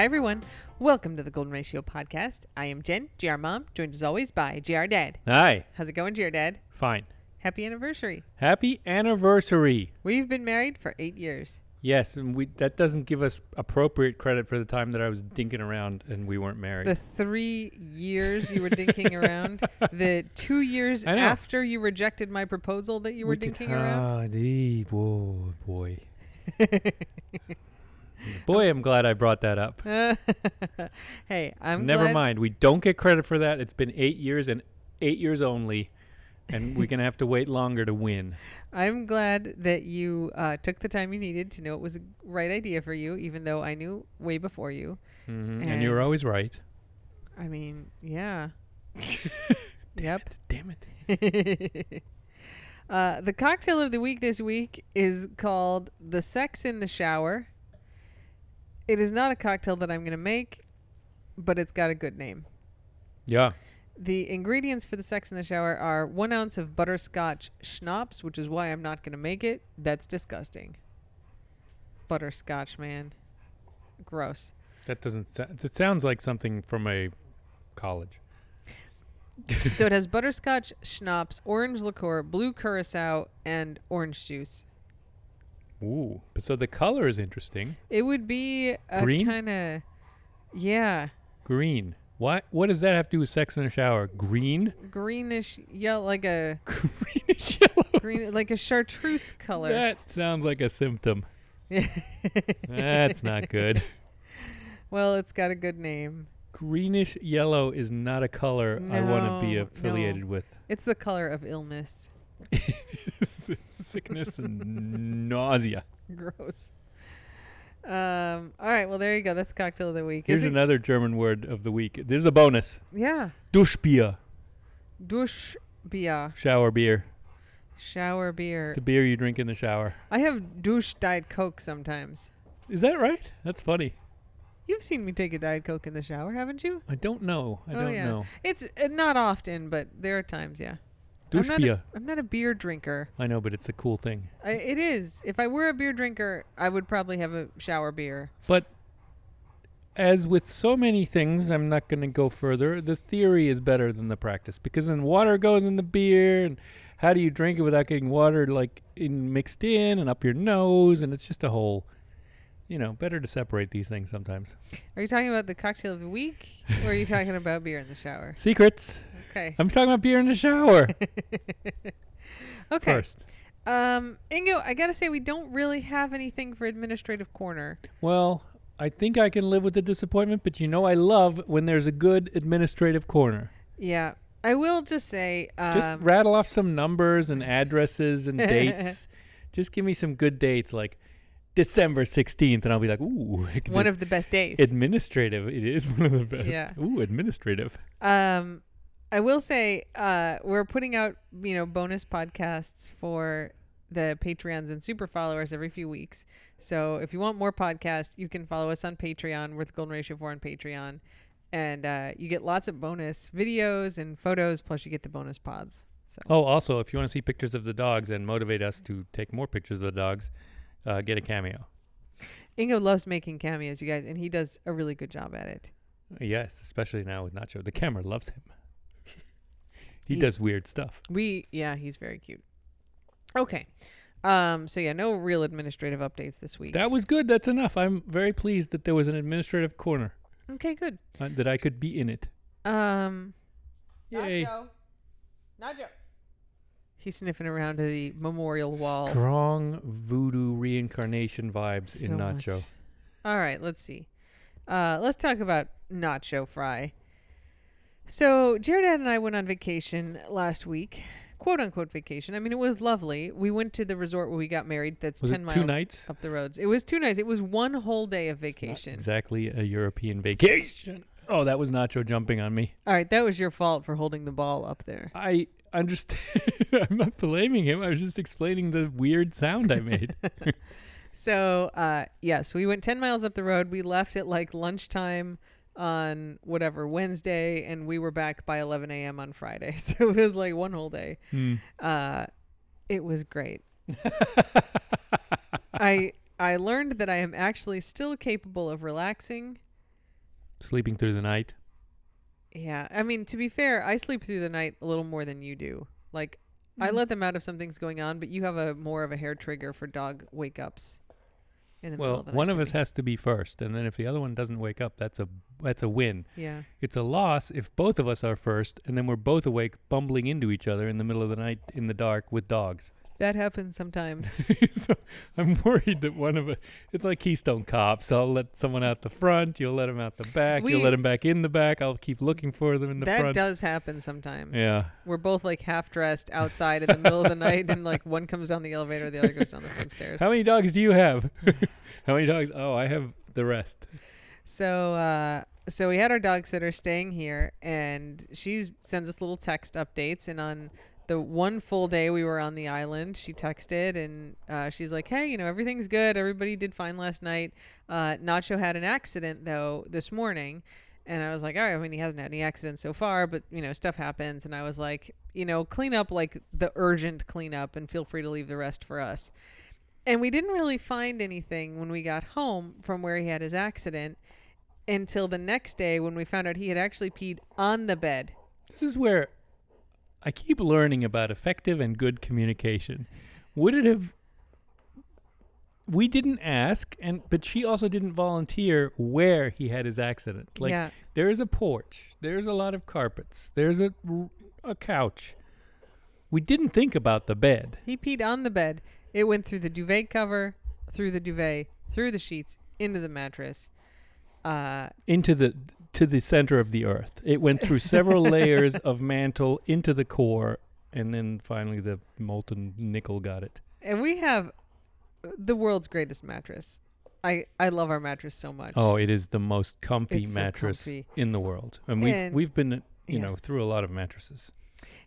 Hi, everyone. Welcome to the Golden Ratio podcast. I am Jen, GR Mom, joined as always by GR Dad. Hi. How's it going, GR Dad? Fine. Happy anniversary. Happy anniversary. We've been married for eight years. Yes, and we that doesn't give us appropriate credit for the time that I was dinking around and we weren't married. The three years you were dinking around, the two years after you rejected my proposal that you were We could- dinking around. Ah, dee, whoa, boy. boy, I'm glad I brought that up. hey, I'm Never glad- mind. We don't get credit for that. It's been eight years and eight years only, and we're gonna have to wait longer to win. I'm glad that you uh, took the time you needed to know it was a right idea for you, even though I knew way before you. hmm And you were always right. I mean, yeah. yep. Damn it. uh, the cocktail of the week this week is called the Sex in the Shower. It is not a cocktail that I'm going to make, but it's got a good name. Yeah. The ingredients for the Sex in the Shower are one ounce of butterscotch schnapps, which is why I'm not going to make it. That's disgusting. Butterscotch, man. Gross. That doesn't. sa- It sounds like something from a college. so it has butterscotch schnapps, orange liqueur, blue curacao, and orange juice. Ooh. But so the color is interesting. It would be a Green? kind of, yeah, Green. What? What does that have to do with sex in the shower? Green. greenish yellow, like a Greenish yellow. green, like a chartreuse color. That sounds like a symptom. That's not good. well, it's got a good name. Greenish yellow is not a color I want to be affiliated no. with. It's the color of illness. Sickness and nausea. Gross. Um. All right. Well, there you go. That's cocktail of the week. Is Here's it- another German word of the week. There's a bonus. Yeah. Duschbier. Dusch beer, Shower beer. shower beer. It's a beer you drink in the shower. I have douche diet coke sometimes. Is that right? That's funny. You've seen me take a diet coke in the shower, haven't you? I don't know. I Oh, don't yeah. know. It's uh, not often, but there are times. Yeah. I'm not, a. I'm not a beer drinker. I know, but it's a cool thing. I, it is. If I were a beer drinker, I would probably have a shower beer. But as with so many things, I'm not going to go further. The theory is better than the practice because then water goes in the beer, and how do you drink it without getting water like in mixed in and up your nose? And it's just a whole, you know, better to separate these things sometimes. Are you talking about the cocktail of the week, or are you talking about beer in the shower? Secrets. Okay. I'm talking about beer in the shower okay. first. Um, Ingo, I gotta say we don't really have anything for administrative corner. Well, I think I can live with the disappointment, but you know, I love when there's a good administrative corner. Yeah, I will just say, um, Just rattle off some numbers and addresses and dates. Just give me some good dates like December 16th, and I'll be like, ooh. one of the best days. administrative. It is one of the best. Yeah. Ooh, administrative. Um, I will say, uh, we're putting out you know bonus podcasts for the Patreons and super followers every few weeks. So if you want more podcasts, you can follow us on Patreon. We're the Golden Ratio Four on Patreon, and uh, you get lots of bonus videos and photos. Plus, you get the bonus pods. So Oh, also, if you want to see pictures of the dogs and motivate us to take more pictures of the dogs, uh, get a cameo. Ingo loves making cameos, you guys, and he does a really good job at it. Yes, especially now with Nacho. The camera loves him. He He's- does weird stuff. We yeah, he's very cute. Okay. Um so yeah, no real administrative updates this week. That was good. That's enough. I'm very pleased that there was an administrative corner, okay, good. uh, that I could be in it. Um Yay. Nacho. Nacho. He's sniffing around to the memorial wall. Strong voodoo reincarnation vibes So in much. Nacho. All right, let's see. Uh let's talk about Nacho Fry. So Jared and I went on vacation last week. Quote unquote vacation. I mean it was lovely. We went to the resort where we got married that's Was ten miles two nights? up the roads. It was two nights. It was one whole day of vacation. exactly a European vacation. Oh, that was Nacho jumping on me. All right, that was your fault for holding the ball up there. I understand. I'm not blaming him. I was just explaining the weird sound I made. So, uh, yes, we went 10 miles up the road. We left at like lunchtime on whatever Wednesday, and we were back by 11 a.m. on Friday. So it was like one whole day. Hmm. Uh, it was great. I I learned that I am actually still capable of relaxing Sleeping through the night. Yeah. I mean, to be fair, I sleep through the night a little more than you do. Like, I Mhm. let them out if something's going on, but you have a more of a hair trigger for dog wake ups. In the Well, of one of us has to be first, and then if the other one doesn't wake up, that's a that's a win. Yeah. It's a loss if both of us are first, and then we're both awake, bumbling into each other in the middle of the night in the dark with dogs. That happens sometimes. so I'm worried that one of us. It's like Keystone Cops. I'll let someone out the front. You'll let him out the back. you'll let him back in the back. I'll keep looking for them in the front. that front. does happen sometimes. yeah. We're both like half dressed outside in the middle of the night, and like one comes down the elevator, the other goes down the front stairs. How many dogs do you have? How many dogs? Oh, I have the rest. So, uh, so we had our dog sitter staying here, and she sends us little text updates. And on the one full day we were on the island, she texted and uh, she's like, "Hey, you know everything's good. Everybody did fine last night. Uh, Nacho had an accident though this morning." And I was like, all right, I mean, he hasn't had any accidents so far, but, you know, stuff happens. And I was like, you know, clean up like the urgent cleanup and feel free to leave the rest for us. And we didn't really find anything when we got home from where he had his accident until the next day when we found out he had actually peed on the bed. This is where I keep learning about effective and good communication. Would it have? We didn't ask, and but she also didn't volunteer where he had his accident. Like yeah. there's a porch, there's a lot of carpets, there's a r- a couch. We didn't think about the bed. He peed on the bed. It went through the duvet cover, through the duvet, through the sheets, into the mattress. Uh, into the to the center of the earth. It went through several layers of mantle into the core, and then finally the molten nickel got it. and we have uh, the world's greatest mattress. I, I love our mattress so much. Oh, it is the most comfy It's so mattress comfy. in the world, and we've And- we've been you yeah. know through a lot of mattresses.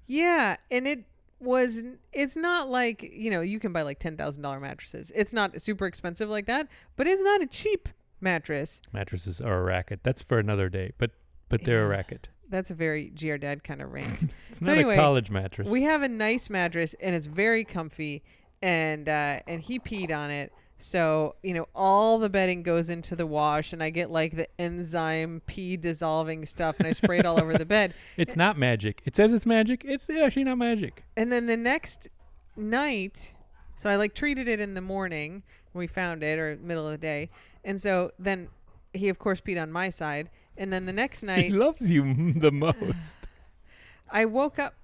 Yeah, and it was it's not like, you know, you can buy like $10,000 mattresses. It's not super expensive like that, but it's not a cheap mattress. Mattresses are a racket. That's for another day, but but they're a racket. That's a very GR dad kind of rant. It's So not anyway, a college mattress. we have a nice mattress and it's very comfy and uh and he peed on it. So, you know, all the bedding goes into the wash and I get like the enzyme pee dissolving stuff and I spray it all over the bed. it's not magic. It says it's magic. It's actually not magic. And then the next night, so I like treated it in the morning when we found it or middle of the day. And so then he of course peed on my side. And then the next night, He loves you the most. I woke up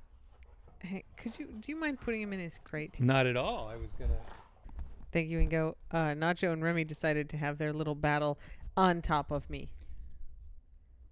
Hey, could you do you mind putting him in his crate? not at all. I was gonna. Thank you and go. Uh, Nacho and Remy decided to have their little battle on top of me.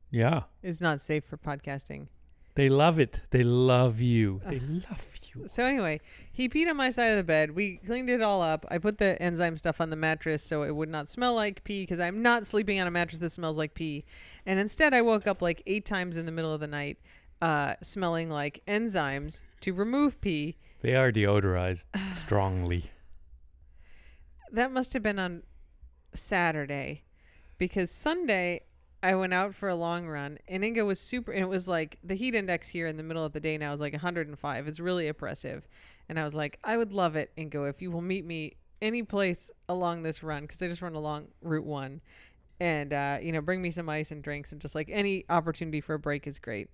Yeah, It's not safe for podcasting. They love it. They love you. They love you. So anyway, he peed on my side of the bed. We cleaned it all up. I put the enzyme stuff on the mattress so it would not smell like pee because I'm not sleeping on a mattress that smells like pee. And instead, I woke up like eight times in the middle of the night, uh, smelling like enzymes to remove pee. They are deodorized strongly. That must have been on Saturday because Sunday I went out for a long run and Ingo was super and it was like the heat index here in the middle of the day now is like 105. It's really oppressive. And I was like, I would love it, Ingo, if you will meet me any place along this run because I just run along Route 1 and uh, you know, bring me some ice and drinks and just like any opportunity for a break is great.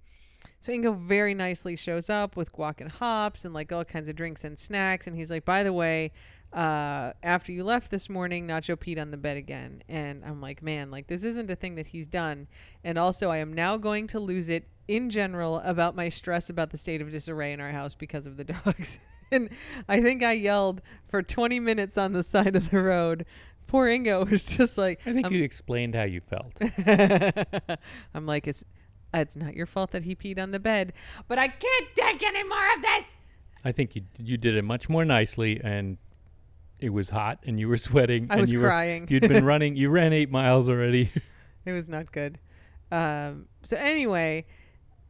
So Ingo very nicely shows up with guac and hops and like all kinds of drinks and snacks. And he's like, by the way, uh, after you left this morning, Nacho peed on the bed again. And I'm like, man, like this isn't a thing that he's done. And also, I am now going to lose it in general about my stress about the state of disarray in our house because of the dogs. and I think I yelled for 20 minutes on the side of the road. Poor Ingo was just like, I think I'm- you explained how you felt. I'm like, it's it's not your fault that he peed on the bed, but I can't take any more of this. I think you you did it much more nicely, and it was hot, and you were sweating. I and was you crying. Were, you'd been running. You ran eight miles already. It was not good. Um, so anyway,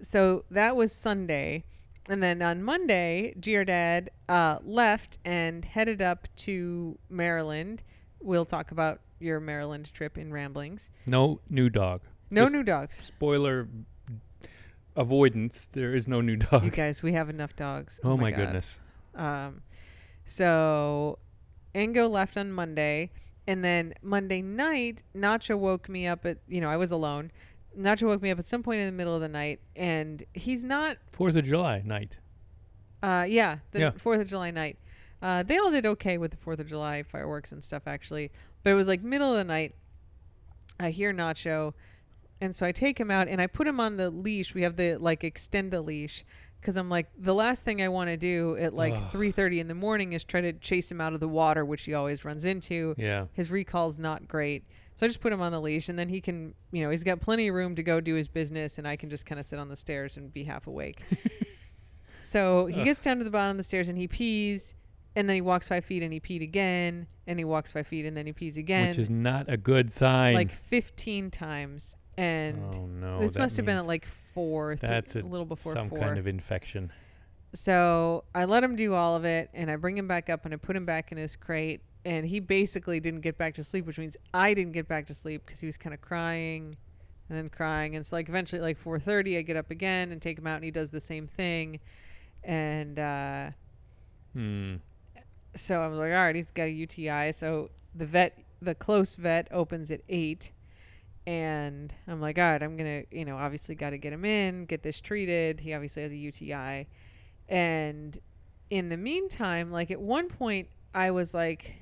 so that was Sunday, and then on Monday, Gr Dad uh, left and headed up to Maryland. We'll talk about your Maryland trip in ramblings. no new dog. No Just new dogs. Spoiler avoidance. There is no new dog. You guys, we have enough dogs. oh, my God. goodness. Um, so Ingo left on Monday, and then Monday night, Nacho woke me up at you know I was alone, Nacho woke me up at some point in the middle of the night, and he's not. Fourth of July night. Uh, yeah, the Yeah. Fourth of July night. Uh, they all did okay with the Fourth of July fireworks and stuff, actually. But it was like middle of the night. I hear Nacho, and so I take him out and I put him on the leash. We have the like extend a leash because I'm like the last thing I want to do at like Ugh. 3:30 in the morning is try to chase him out of the water, which he always runs into. Yeah. His recall's not great. So I just put him on the leash and then he can, you know, he's got plenty of room to go do his business and I can just kind of sit on the stairs and be half awake. so he Ugh. gets down to the bottom of the stairs and he pees and then he walks five feet and he peed again and he walks five feet and then he pees again. Which is not a good sign. like 15 times. And oh no. this must have been at like four, th- That's a a- little before some four. kind of infection. So I let him do all of it, and I bring him back up, and I put him back in his crate, and he basically didn't get back to sleep, which means I didn't get back to sleep because he was kind of crying, and then crying, and so like eventually, at, like 4:30, I get up again and take him out, and he does the same thing, and uh, Hmm. so I was like, all right, he's got a UTI. So the vet, the close vet, opens at eight, and I'm like, all right, I'm gonna, you know, obviously got to get him in, get this treated. He obviously has a UTI, and in the meantime, like at one point, I was like.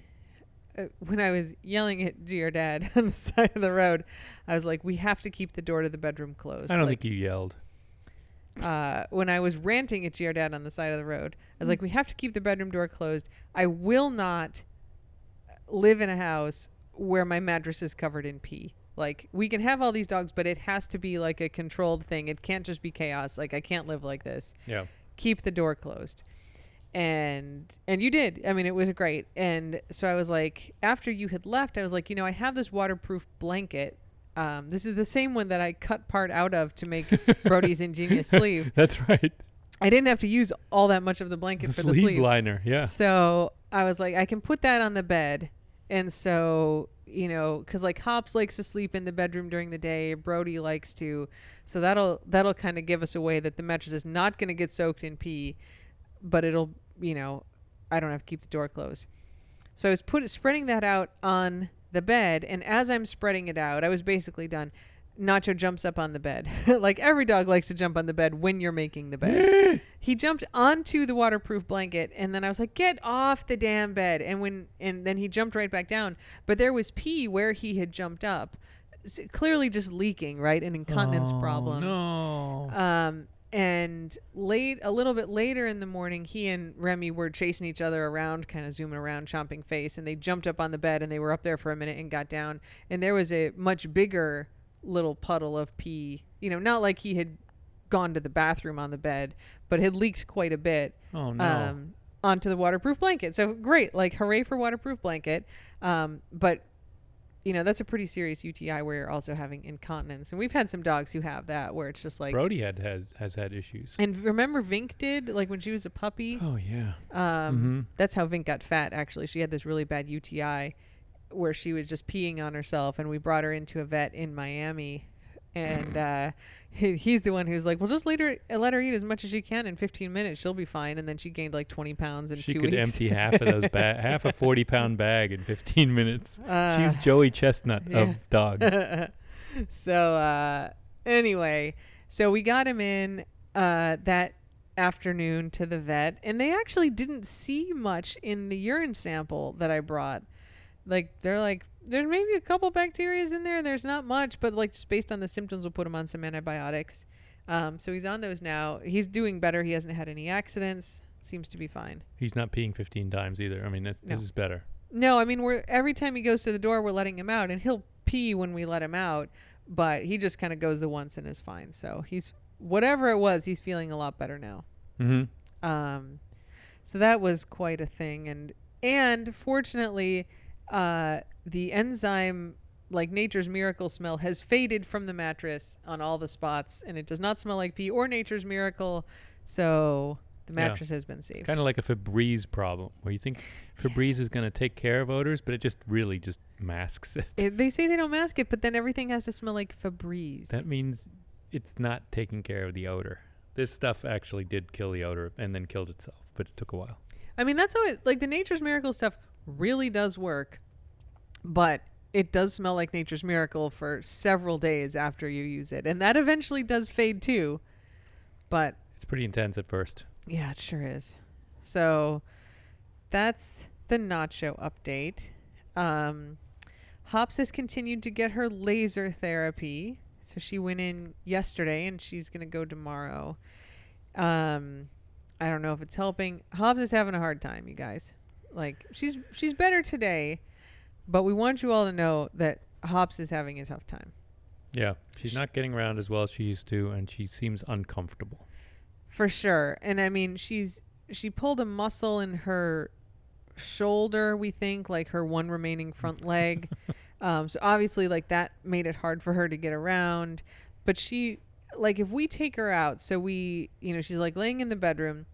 Uh, when I was yelling at your dad on the side of the road, I was like, "We have to keep the door to the bedroom closed." I don't like, think you yelled. uh, when I was ranting at your dad on the side of the road. I was like, we have to keep the bedroom door closed. I will not live in a house where my mattress is covered in pee. Like, we can have all these dogs, but it has to be like a controlled thing. It can't just be chaos. Like, I can't live like this. Yeah. Keep the door closed. And and you did. I mean, it was great. And so I was like, after you had left, I was like, you know, I have this waterproof blanket. Um, this is the same one that I cut part out of to make Brody's ingenious sleeve. That's right. I didn't have to use all that much of the blanket The for sleeve, the sleeve. liner. Yeah. So I was like, I can put that on the bed. And so, you know, because like Hops likes to sleep in the bedroom during the day, Brody likes to. So that'll that'll kind of give us a way that the mattress is not going to get soaked in pee, but it'll, you know, I don't have to keep the door closed. So I was put spreading that out on the bed, and as I'm spreading it out, I was basically done. Nacho jumps up on the bed. like every dog likes to jump on the bed when you're making the bed. he jumped onto the waterproof blanket and then I was like, "Get off the damn bed." And when and then he jumped right back down, but there was pee where he had jumped up. Clearly just leaking, right? An incontinence Oh, problem. No. Um, and late, a little bit later in the morning, he and Remy were chasing each other around, kind of zooming around, chomping face, and they jumped up on the bed and they were up there for a minute and got down. And there was a much bigger little puddle of pee. You know, not like he had gone to the bathroom on the bed, but had leaked quite a bit oh no. um, onto the waterproof blanket. So great, like hooray for waterproof blanket. Um, but you know that's a pretty serious UTI where you're also having incontinence, and we've had some dogs who have that where it's just like. Brody had has has had issues. And remember, Vink did like when she was a puppy. Oh yeah. Um, Mhm. That's how Vink got fat. Actually, she had this really bad UTI where she was just peeing on herself, and we brought her into a vet in Miami. And uh, he, he's the one who's like, "Well, just let her let her eat as much as she can in 15 minutes. She'll be fine." And then she gained like 20 pounds in She two could weeks. empty half of those ba- half a forty pound bag in fifteen minutes. Uh, She's Joey Chestnut yeah. of dogs. so uh, anyway, so we got him in uh, that afternoon to the vet, and they actually didn't see much in the urine sample that I brought. Like they're like, there's maybe a couple bacterias in there. There's not much, but like just based on the symptoms, we'll put him on some antibiotics. Um, so he's on those now. He's doing better. He hasn't had any accidents. Seems to be fine. He's not peeing fifteen times either. I mean, this, No. this is better. No, I mean we're every time he goes to the door, we're letting him out, and he'll pee when we let him out. But he just kind of goes the once and is fine. So he's whatever it was, he's feeling a lot better now. Mm-hmm. Um, so that was quite a thing, and and fortunately, uh, the enzyme like nature's miracle smell has faded from the mattress on all the spots, and it does not smell like pee or nature's miracle. So the Yeah. mattress has been saved. Kind of like a Febreze problem, where you think Febreze is going to take care of odors, but it just really just masks it. It, they say they don't mask it, but then everything has to smell like Febreze. That means it's not taking care of the odor. This stuff actually did kill the odor and then killed itself, but it took a while. I mean, that's how it like the Nature's Miracle stuff really does work, but it does smell like nature's miracle for several days after you use it. And that eventually does fade too. But It's pretty intense at first. yeah, it sure is. So that's the nacho update. Um, Hops has continued to get her laser therapy. So she went in yesterday and she's going to go tomorrow. Um, I don't know if it's helping. Hops is having a hard time, you guys. Like she's she's better today, but we want you all to know that Hops is having a tough time. Yeah, she's not getting around as well as she used to, and she seems uncomfortable. For sure. And I mean, she's she pulled a muscle in her shoulder, we think, like her one remaining front leg. um, so obviously like that made it hard for her to get around. But she like if we take her out, so we you know, she's like laying in the bedroom,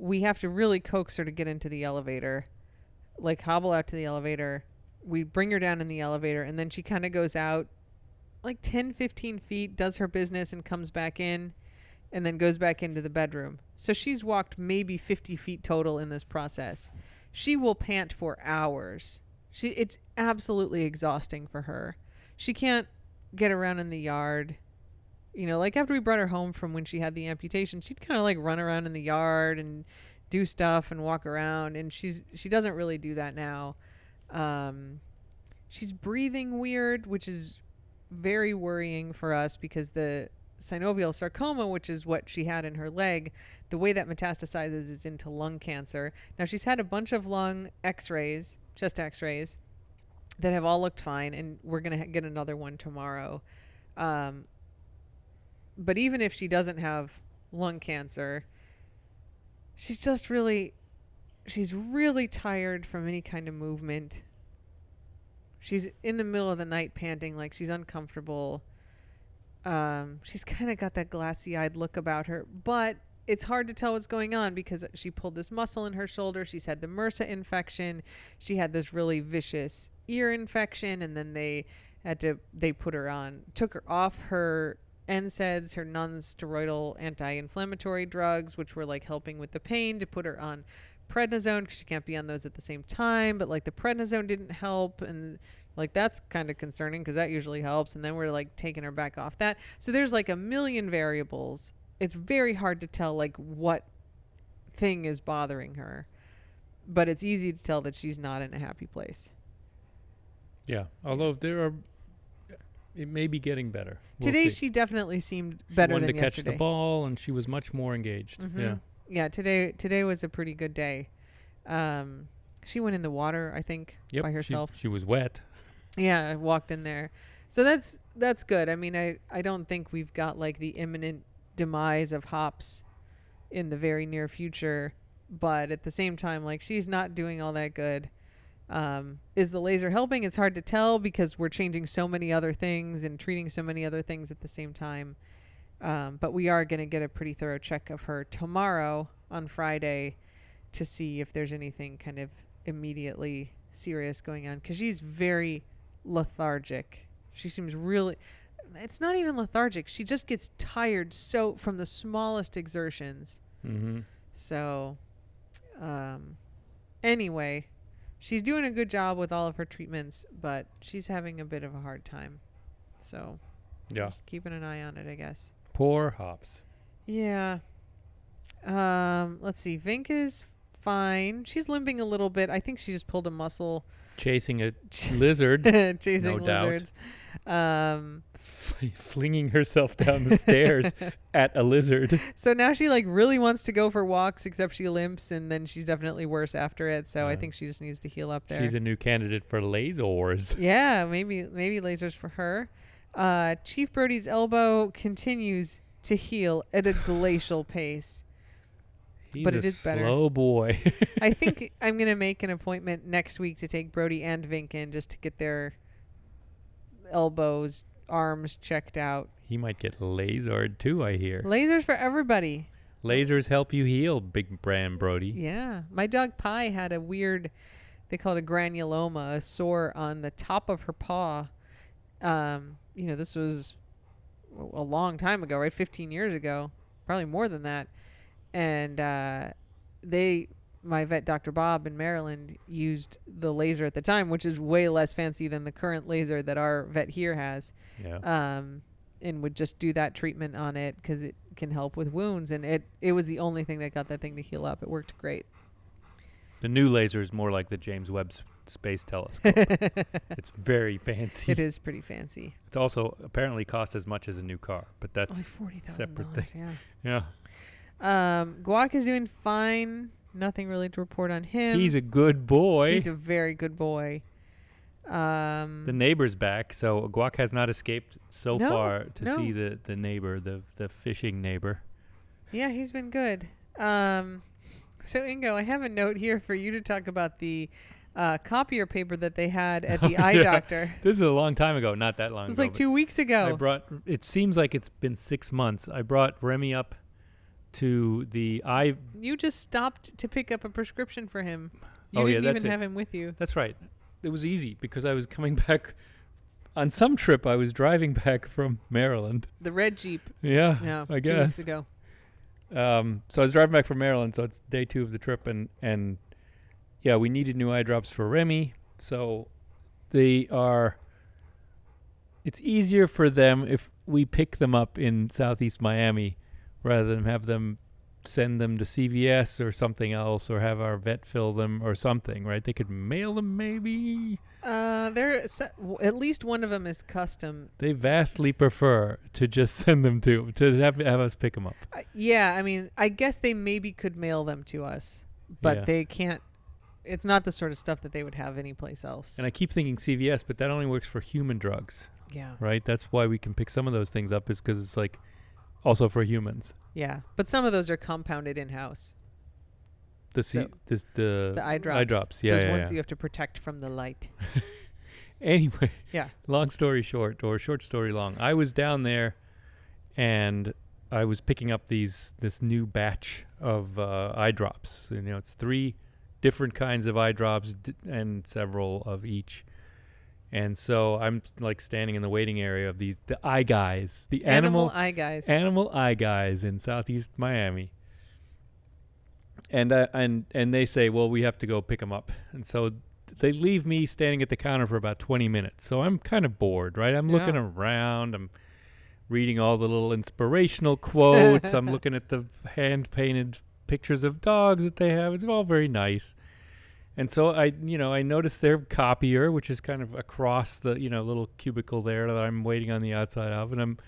we have to really coax her to get into the elevator. Like hobble out to the elevator. We bring her down in the elevator and then she kind of goes out like 10 15 feet, does her business and comes back in and then goes back into the bedroom. So she's walked maybe 50 feet total in this process. She will pant for hours. She it's absolutely exhausting for her. She can't get around in the yard. You know, like after we brought her home from when she had the amputation, she'd kind of like run around in the yard and do stuff and walk around and she's she doesn't really do that now. Um she's breathing weird, which is very worrying for us because the synovial sarcoma, which is what she had in her leg, the way that metastasizes is into lung cancer. Now, she's had a bunch of lung x rays, chest x rays, that have all looked fine, and we're to ha- get another one tomorrow. Um, but even if she doesn't have lung cancer, she's just really, she's really tired from any kind of movement. She's in the middle of the night panting like she's uncomfortable um, she's kind of got that glassy eyed look about her, but it's hard to tell what's going on because she pulled this muscle in her shoulder. She's had the MRSA infection. She had this really vicious ear infection, and then they had to they put her on, took her off her NSAIDs, her non-steroidal anti-inflammatory drugs, which were like helping with the pain, to put her on prednisone because she can't be on those at the same time. But like the prednisone didn't help, and like that's kind of concerning because that usually helps. And then we're like taking her back off that. So there's like a million variables. It's very hard to tell like what thing is bothering her, but it's easy to tell that she's not in a happy place. Yeah, although there are, it may be getting better. We'll Today see. she definitely seemed She better wanted than to catch yesterday. the ball, and she was much more engaged. Mhm. Yeah, Yeah, today today was a pretty good day. Um, she went in the water, I think, yep. by she- herself. She, was wet. Yeah, I walked in there. So that's that's good. I mean, I I don't think we've got like the imminent demise of hops in the very near future, but at the same time like she's not doing all that good. Um, is the laser helping? It's hard to tell because we're changing so many other things and treating so many other things at the same time. Um, but we are going to get a pretty thorough check of her tomorrow on Friday to see if there's anything kind of immediately serious going on because she's very lethargic. She seems really. It's not even lethargic. She just gets tired so from the smallest exertions. Mm-hmm. So, um, anyway, she's doing a good job with all of her treatments, but she's having a bit of a hard time. So, Yeah. just keeping an eye on it, I guess. Poor hops. Yeah. Um, let's see. Vink is fine. She's limping a little bit. I think she just pulled a muscle Chasing a lizard, chasing No doubt. lizards. Um, flinging herself down the stairs at a lizard. so now she like really wants to go for walks, except she limps, and then she's definitely worse after it. So I think she just needs to heal up there. She's a new candidate for lasers. yeah, maybe maybe lasers for her. Uh, Chief Brody's elbow continues to heal at a glacial pace. He's But a it is better. slow boy. I think I'm gonna make an appointment next week to take Brody and Vink in just to get their elbows, arms checked out. he might get lasered too, I hear. Lasers for everybody. Lasers help you heal, Big Bram Brody. Yeah, my dog Pie had a weird. They call it a granuloma, a sore on the top of her paw. Um, you know, this was a long time ago, right? 15 years ago, probably more than that. And uh, they my vet, Dr. Bob in Maryland, used the laser at the time, which is way less fancy than the current laser that our vet here has, Yeah. um, and would just do that treatment on it because it can help with wounds. And it, it was the only thing that got that thing to heal up. It worked great. the new laser is more like the James Webb Space Telescope. it's very fancy. it is pretty fancy. It's also apparently cost as much as a new car, but Like that's forty thousand separate thing. Yeah. yeah. Um, Guac is doing fine. Nothing really to report on him. He's a good boy. He's a very good boy. Um, the neighbor's back, so Guac has not escaped so No, far to no. see the the neighbor, the the fishing neighbor. yeah, he's been good. Um, so Ingo, I have a note here for you to talk about the uh, copier paper that they had at the Oh, eye yeah. doctor. This is a long time ago, not that long It was ago. like two weeks ago. I brought. It seems like it's been six months. I brought Remy up to the eye. you just stopped to pick up a prescription for him. You Oh, yeah, didn't that's even it. have him with you. That's right. It was easy because I was coming back on some trip. I was driving back from Maryland. The red Jeep. Yeah, No, I two weeks guess. ago. Um, so I was driving back from Maryland, so it's day two of the trip, and and yeah, we needed new eye drops for Remy. So they are. It's easier for them if we pick them up in Southeast Miami, rather than have them send them to CVS or something else, or have our vet fill them or something. Right? They could mail them, maybe. Uh, there. At least one of them is custom. They vastly prefer to just send them to to have, have us pick them up. Uh, yeah, I mean, I guess they maybe could mail them to us, but Yeah. they can't. It's not the sort of stuff that they would have anyplace else. And I keep thinking CVS, but that only works for human drugs. yeah, right? That's why we can pick some of those things up is because it's like also for humans. yeah. But some of those are compounded in house. The C- So, this the, The eye drops. eye drops. Yeah, those yeah, ones yeah. that you have to protect from the light. Anyway, Yeah. long story short, or short story long, I was down there, and I was picking up these this new batch of uh, eye drops. You know, it's three different kinds of eye drops d- and several of each. And so I'm like standing in the waiting area of these the eye guys, the animal eye guys. Animal Eye Guys in Southeast Miami. And uh, and and they say, well, we have to go pick them up, and so they leave me standing at the counter for about twenty minutes. So I'm kind of bored, right? I'm looking around. I'm reading all the little inspirational quotes. I'm looking at the hand painted pictures of dogs that they have. It's all very nice. And so I, you know, I noticed their copier, which is kind of across the, you know, little cubicle there that I'm waiting on the outside of, and I'm,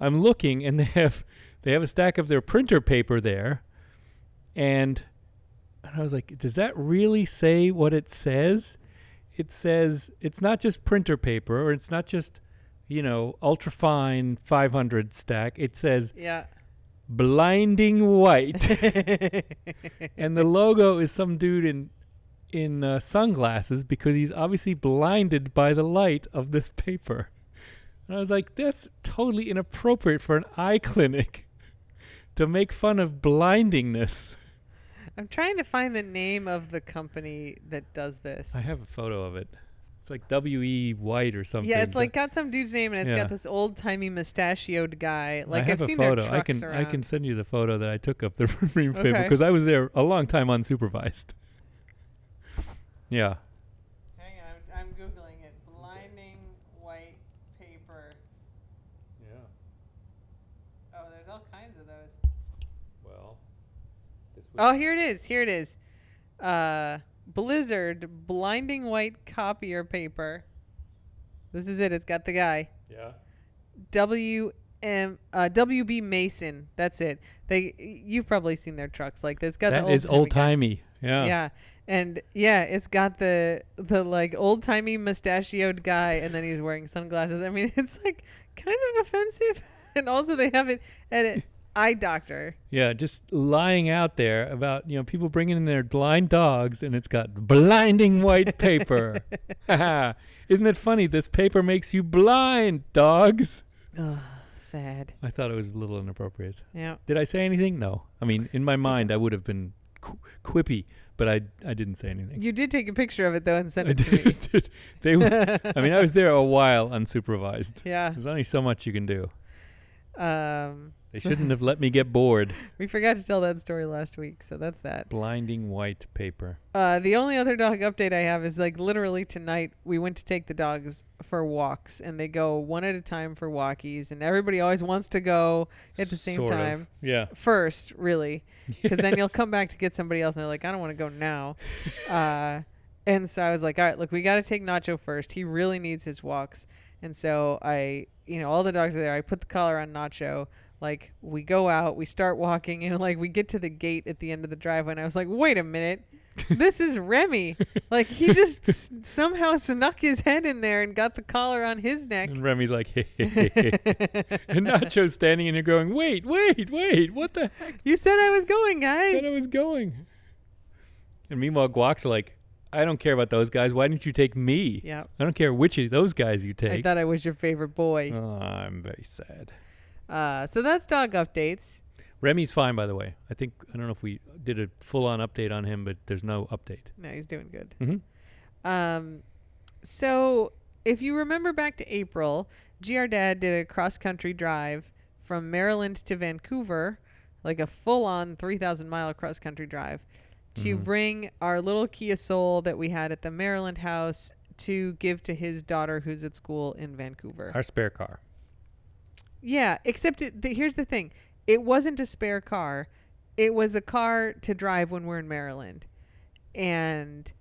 I'm looking, and they have, they have a stack of their printer paper there, and, and I was like, does that really say what it says? It says it's not just printer paper, or it's not just, you know, ultrafine 500 stack. It says yeah. blinding white and the logo is some dude in in uh, sunglasses because he's obviously blinded by the light of this paper. And I was like, that's totally inappropriate for an eye clinic to make fun of blindingness. I'm trying to find the name of the company that does this. I have a photo of it. It's like W E White or something. Yeah, it's like got some dude's name and it's Yeah. got this old timey mustachioed guy. Like I have have a seen photo. their I can around. I can send you the photo that I took of the ream paper because I was there a long time unsupervised. Yeah. Hang on, I'm, I'm googling it. Blinding white paper. Yeah. Oh, there's all kinds of those. Well, this Oh, here it is. Here it is. Uh, Blizzard blinding white copier paper. This is it. It's got the guy. yeah. W M uh, WB Mason. That's it. They you've probably seen their trucks like this. Got That the is old old timey. Yeah. Yeah. And yeah, it's got the the like old timey mustachioed guy, and then he's wearing sunglasses. I mean, it's like kind of offensive, and also they have it at an eye doctor. Yeah, just lying out there about you know people bringing in their blind dogs, and it's got blinding white paper. Isn't it funny? This paper makes you blind, dogs. Ugh, sad. I thought it was a little inappropriate. Yeah. Did I say anything? No. I mean, in my mind, I would have been qu- quippy, but I I didn't say anything. You did take a picture of it though and send I it to me. did. they. I mean, I was there a while unsupervised. yeah. There's only so much you can do. Um, They shouldn't have let me get bored. we forgot to tell that story last week, so that's that. Blinding white paper. Uh, the only other dog update I have is like literally tonight we went to take the dogs for walks, and they go one at a time for walkies, and everybody always wants to go at the same Sort of. time Yeah. first, really, because then you'll come back to get somebody else, and they're like, I don't want to go now. uh, and so I was like, all right, look, we got to take Nacho first. He really needs his walks, and so I, you know, all the dogs are there. I put the collar on Nacho. Like we go out, we start walking, and like we get to the gate at the end of the driveway, and I was like, wait a minute. this is Remy. Like he just s- somehow snuck his head in there and got the collar on his neck. And Remy's like, hey, hey, hey, hey. and Nacho's standing in there going, wait, wait, wait, what the heck? you said I was going, guys. said I was going. And meanwhile, Guac's like, I don't care about those guys. Why didn't you take me? Yeah. I don't care which of those guys you take. I thought I was your favorite boy. oh, I'm very sad. Uh, so that's dog updates. Remy's fine, by the way. I think I don't know if we did a full-on update on him, but there's no update. No, he's doing good. Mm-hmm. Um, so if you remember back to April, GR Dad did a cross country drive from Maryland to Vancouver, like a full on 3,000 mile cross country drive, to Mhm. bring our little Kia Soul that we had at the Maryland house to give to his daughter who's at school in Vancouver. Our spare car. Yeah, except it, the, here's the thing it wasn't a spare car, it was a car to drive when we're in Maryland. And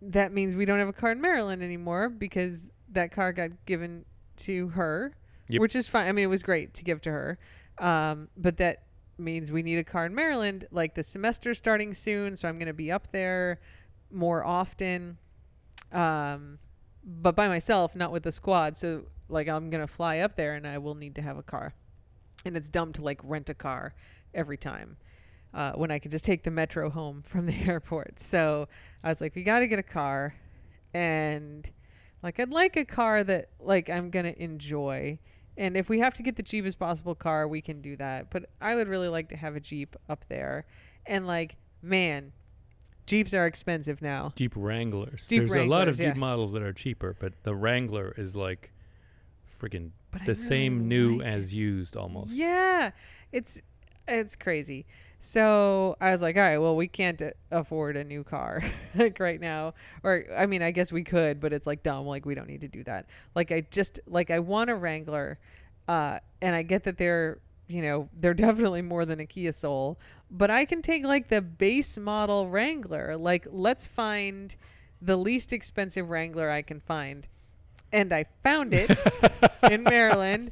that means we don't have a car in Maryland anymore because that car got given to her, Yep. which is fine. I mean, it was great to give to her. Um, but that means we need a car in Maryland. Like the semester's starting soon, so I'm going to be up there more often. Um, but by myself, not with the squad. So like I'm gonna fly up there, and I will need to have a car. And it's dumb to like rent a car every time uh, when I could just take the metro home from the airport. So I was like, we got to get a car, and like I'd like a car that like I'm gonna enjoy. And if we have to get the cheapest possible car, we can do that. But I would really like to have a Jeep up there. And like, man, Jeeps are expensive now. Jeep Wranglers. Jeep There's a lot of Wranglers, yeah. Jeep models that are cheaper, but the Wrangler is like freaking the same new like as used almost. Yeah, it's it's crazy. So I was like, all right, well, we can't afford a new car like right now, or I mean, I guess we could, but it's like dumb. Like we don't need to do that. Like I just like I want a Wrangler, uh, and I get that they're you know they're definitely more than a Kia Soul, but I can take like the base model Wrangler. Like let's find the least expensive Wrangler I can find. And I found it in Maryland.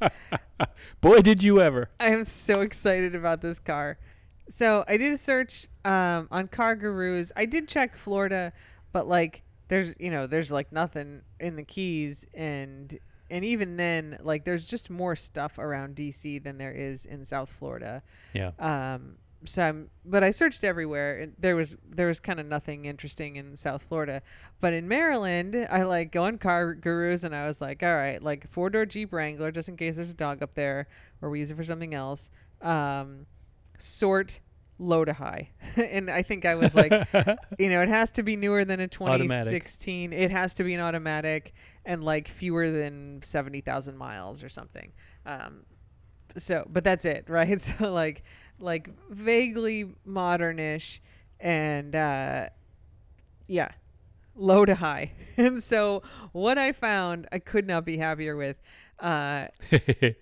Boy, did you ever. I am so excited about this car. So I did a search um, on Car Gurus. I did check Florida, but like there's you know there's like nothing in the Keys, and and even then like there's just more stuff around DC than there is in South Florida. Yeah. Um, so I'm, but I searched everywhere, and there was there was kind of nothing interesting in South Florida. But in Maryland, I like go on Car Gurus, and I was like, all right, like four door Jeep Wrangler, just in case there's a dog up there, or we use it for something else. Um, sort low to high, and I think I was like, you know, it has to be newer than a Automatic. 2016. It has to be an automatic, and like fewer than seventy thousand miles or something. Um, so but that's it right so like like vaguely modernish and uh yeah low to high and so what i found i could not be happier with uh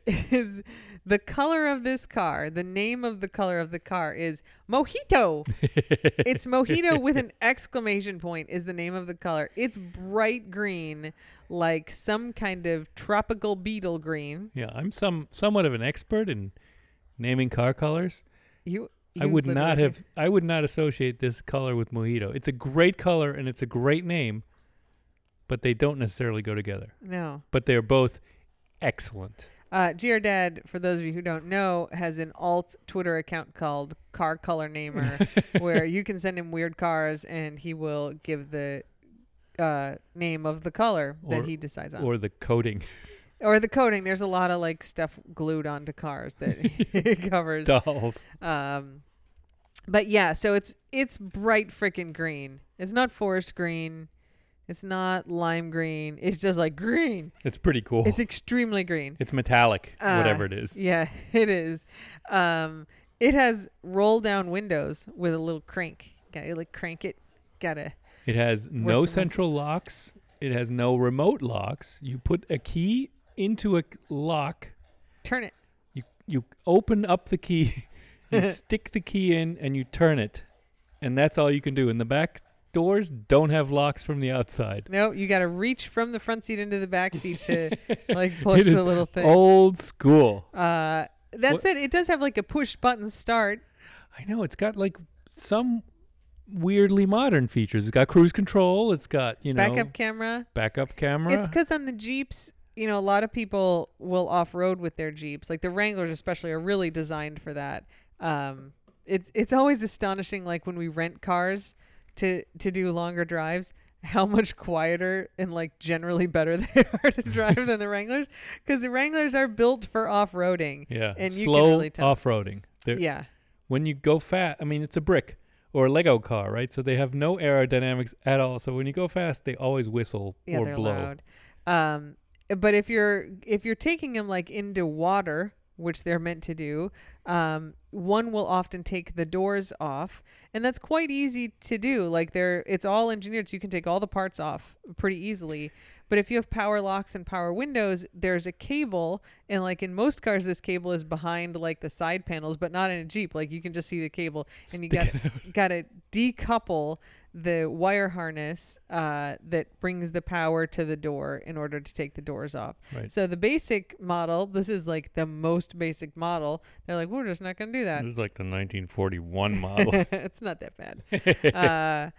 is the color of this car the name of the color of the car is mojito it's mojito with an exclamation point is the name of the color it's bright green like some kind of tropical beetle green yeah, I'm some somewhat of an expert in naming car colors. You, I would not have I would not associate this color with mojito. It's a great color and it's a great name, but they don't necessarily go together. No. But they're both excellent. Uh, GR Dad, for those of you who don't know, has an alt Twitter account called Car Color Namer, where you can send him weird cars and he will give the uh, name of the color Or- that he decides on. Or the coating Or the coating. There's a lot of like stuff glued onto cars that he covers. dolls. Um, but yeah, so it's it's bright freaking green. It's not forest green. It's not lime green. It's just like green. It's pretty cool. It's extremely green. It's metallic, Uh, whatever it is. Yeah, it is. Um, it has roll down windows with a little crank. Gotta like crank it. Gotta It has no central locks. It has no remote locks. You put a key into a lock. turn it. You you open up the key, you stick the key in, and you turn it, and that's all you can do. In the back doors don't have locks from the outside. No, you gotta reach from the front seat into the back seat to like push the little thing. Old school. Uh, that What- said, it does have like a push button start. I know it's got like some weirdly modern features. It's got cruise control. It's got you know backup camera. backup camera. It's because on the Jeeps, you know, a lot of people will off road with their Jeeps. Like the Wranglers, especially, are really designed for that. Um, it's it's always astonishing, like when we rent cars to to do longer drives, how much quieter and like generally better they are to drive than the Wranglers, because the Wranglers are built for off roading. yeah, and you can slow really tell. off-roading. Yeah, when you go fast, I mean, it's a brick or a Lego car, right? So they have no aerodynamics at all. So when you go fast, they always whistle yeah, or they're blow. loud. Um, but if you're if you're taking them like into water, which they're meant to do, um, one will often take the doors off, and that's quite easy to do. Like they're it's all engineered, so you can take all the parts off pretty easily. But if you have power locks and power windows, there's a cable, and like in most cars, this cable is behind like the side panels, but not in a Jeep. Like you can just see the cable, and you got got to decouple the wire harness uh, that brings the power to the door in order to take the doors off. Right. So the basic model, this is like the most basic model. They're like, we're just not going to do that. This is like the 1941 model. it's not that bad. uh,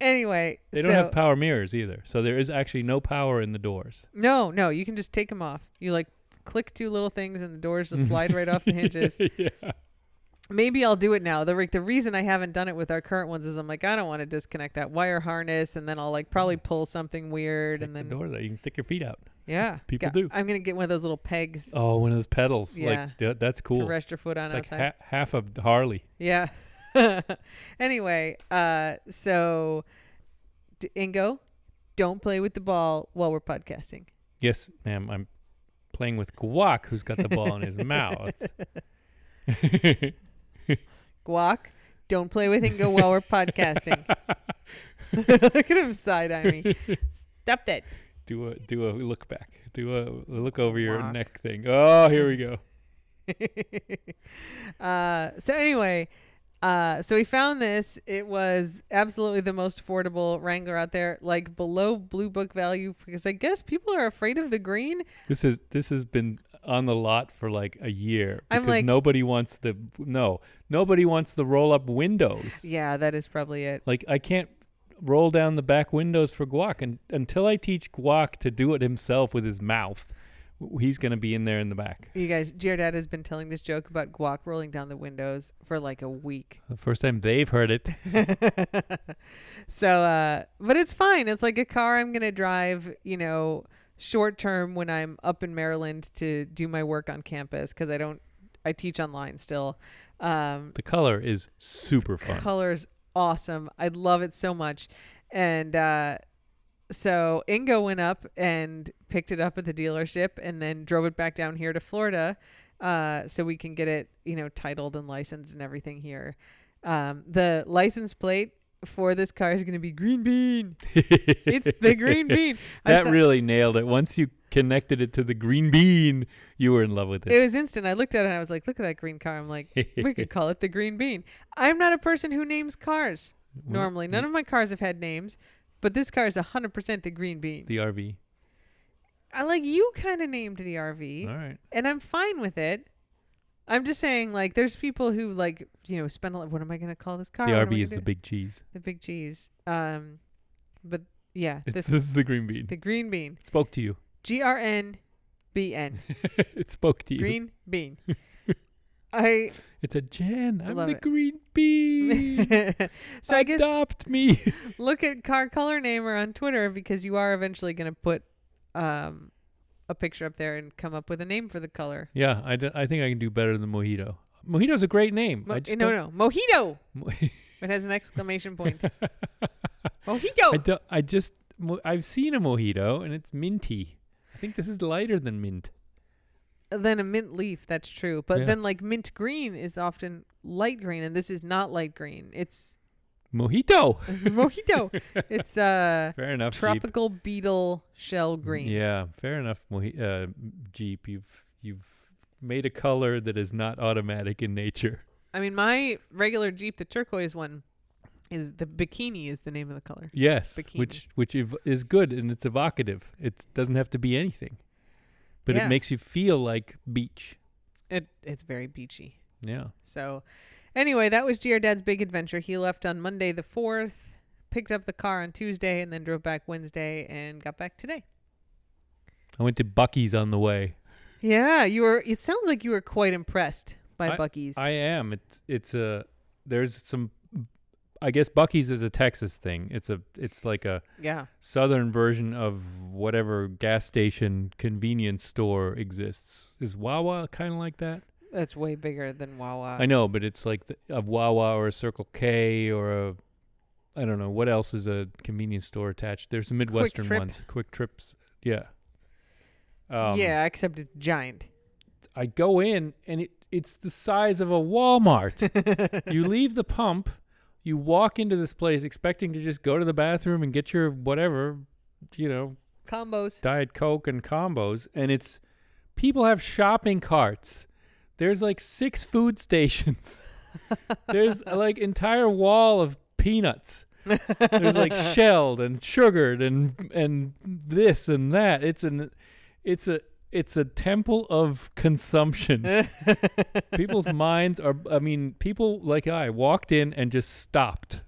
anyway, they don't so have power mirrors either. So there is actually no power in the doors. no, no, you can just take them off. You like click two little things and the doors just slide right off the hinges. yeah. Maybe I'll do it now. The like the reason I haven't done it with our current ones is I'm like I don't want to disconnect that wire harness and then I'll like probably pull something weird Take and the then door that you can stick your feet out. yeah People Got- do. I'm gonna get one of those little pegs Oh, one of those pedals. Yeah. Like th- that's to cool. rest your foot on It's like ha- half a Harley. yeah. anyway, uh, so D- Ingo, don't play with the ball while we're podcasting. Yes, ma'am. I'm playing with Guac, who's got the ball in his mouth. Guac, don't play with Ingo while we're podcasting. Look at him side eyeing me. Stop that. do a do a look back. Do a, look over your Guac. neck thing. Oh, here we go. uh, so anyway, uh, so we found this. It was absolutely the most affordable Wrangler out there, like below Blue Book value, because I guess people are afraid of the green. This is this has been on the lot for like a year I'm because like- nobody wants the no nobody wants the roll up windows. Yeah, that is probably it. Like I can't roll down the back windows for Guac and until I teach Guac to do it himself with his mouth. He's gonna be in there in the back. You guys, Jared has been telling this joke about guac rolling down the windows for like a week. The first time they've heard it. so, uh, but it's fine. It's like a car I'm gonna drive, you know, short term when I'm up in Maryland to do my work on campus because I don't, I teach online still. Um, The color is super fun. The color's awesome. I love it so much. And uh, so Ingo went up and picked it up at the dealership and then drove it back down here to Florida uh, so we can get it, you know, titled and licensed and everything here. Um, the license plate for this car is going to be green bean. It's the green bean. That saw- really nailed it. Once you connected it to the green bean, you were in love with It it. was instant. I looked at it and I was like, look at that green car. I'm like, we could call it the green bean. I'm not a person who names cars normally. None of my cars have had names, but this car is 100% the green bean. the RV. I like you kind of named the RV, All right. and I'm fine with it. I'm just saying, like, there's people who like, you know, spend a lot. What am I gonna call this car? The What am I RV is gonna the do?" big cheese. the big cheese. Um, but yeah, It's, this this is the green bean. the green bean. It spoke to you. G R N B N. it spoke to you. Green bean. I It's a Jen. I'm love the it. green bean. so I guess adopt me. look at car color namer on Twitter because you are eventually going to put um, a picture up there and come up with a name for the color. yeah, I, d- I think I can do better than Mojito. Mojito's a great name. Mo- I just no, no, mojito. Mo- It has an exclamation point. Mojito. I don't. I just. mo- I've seen a mojito and it's minty. I think this is lighter than mint. Than a mint leaf, that's true. But Yeah. then like mint green is often light green and this is not light green. It's Mojito. mojito. It's uh Fair enough. Jeep. tropical beetle shell green. Yeah, fair enough. Moji- uh, Jeep, you've you've made a color that is not automatic in nature. I mean my regular Jeep, the turquoise one, is the bikini is the name of the color. Yes, Bikini. which which ev- is good and it's evocative. It doesn't have to be anything, but Yeah. it makes you feel like beach. It it's very beachy. Yeah. So, anyway, that was GR Dad's big adventure. He left on Monday the 4th, picked up the car on Tuesday, and then drove back Wednesday and got back today. I went to Buc-ee's on the way. Yeah, you were. It sounds like you were quite impressed by Buc-ee's. I am. It's it's a there's some. I guess Buc-ee's is a Texas thing. It's a it's like a yeah, southern version of whatever gas station convenience store exists. Is Wawa kind of like that? That's way bigger than Wawa. I know, but it's like the, a Wawa or a Circle K or a I don't know what else is a convenience store attached. There's some Midwestern Trip. ones, QuikTrips. Yeah. Um, yeah, except it's giant. I go in and it it's the size of a Walmart. you leave the pump, you walk into this place expecting to just go to the bathroom and get your whatever, you know, Combos. Diet Coke and combos, and it's people have shopping carts. There's like six food stations. There's like entire wall of peanuts. There's like shelled and sugared and and this and that. It's an it's a it's a temple of consumption. People's minds are I mean, people like I walked in and just stopped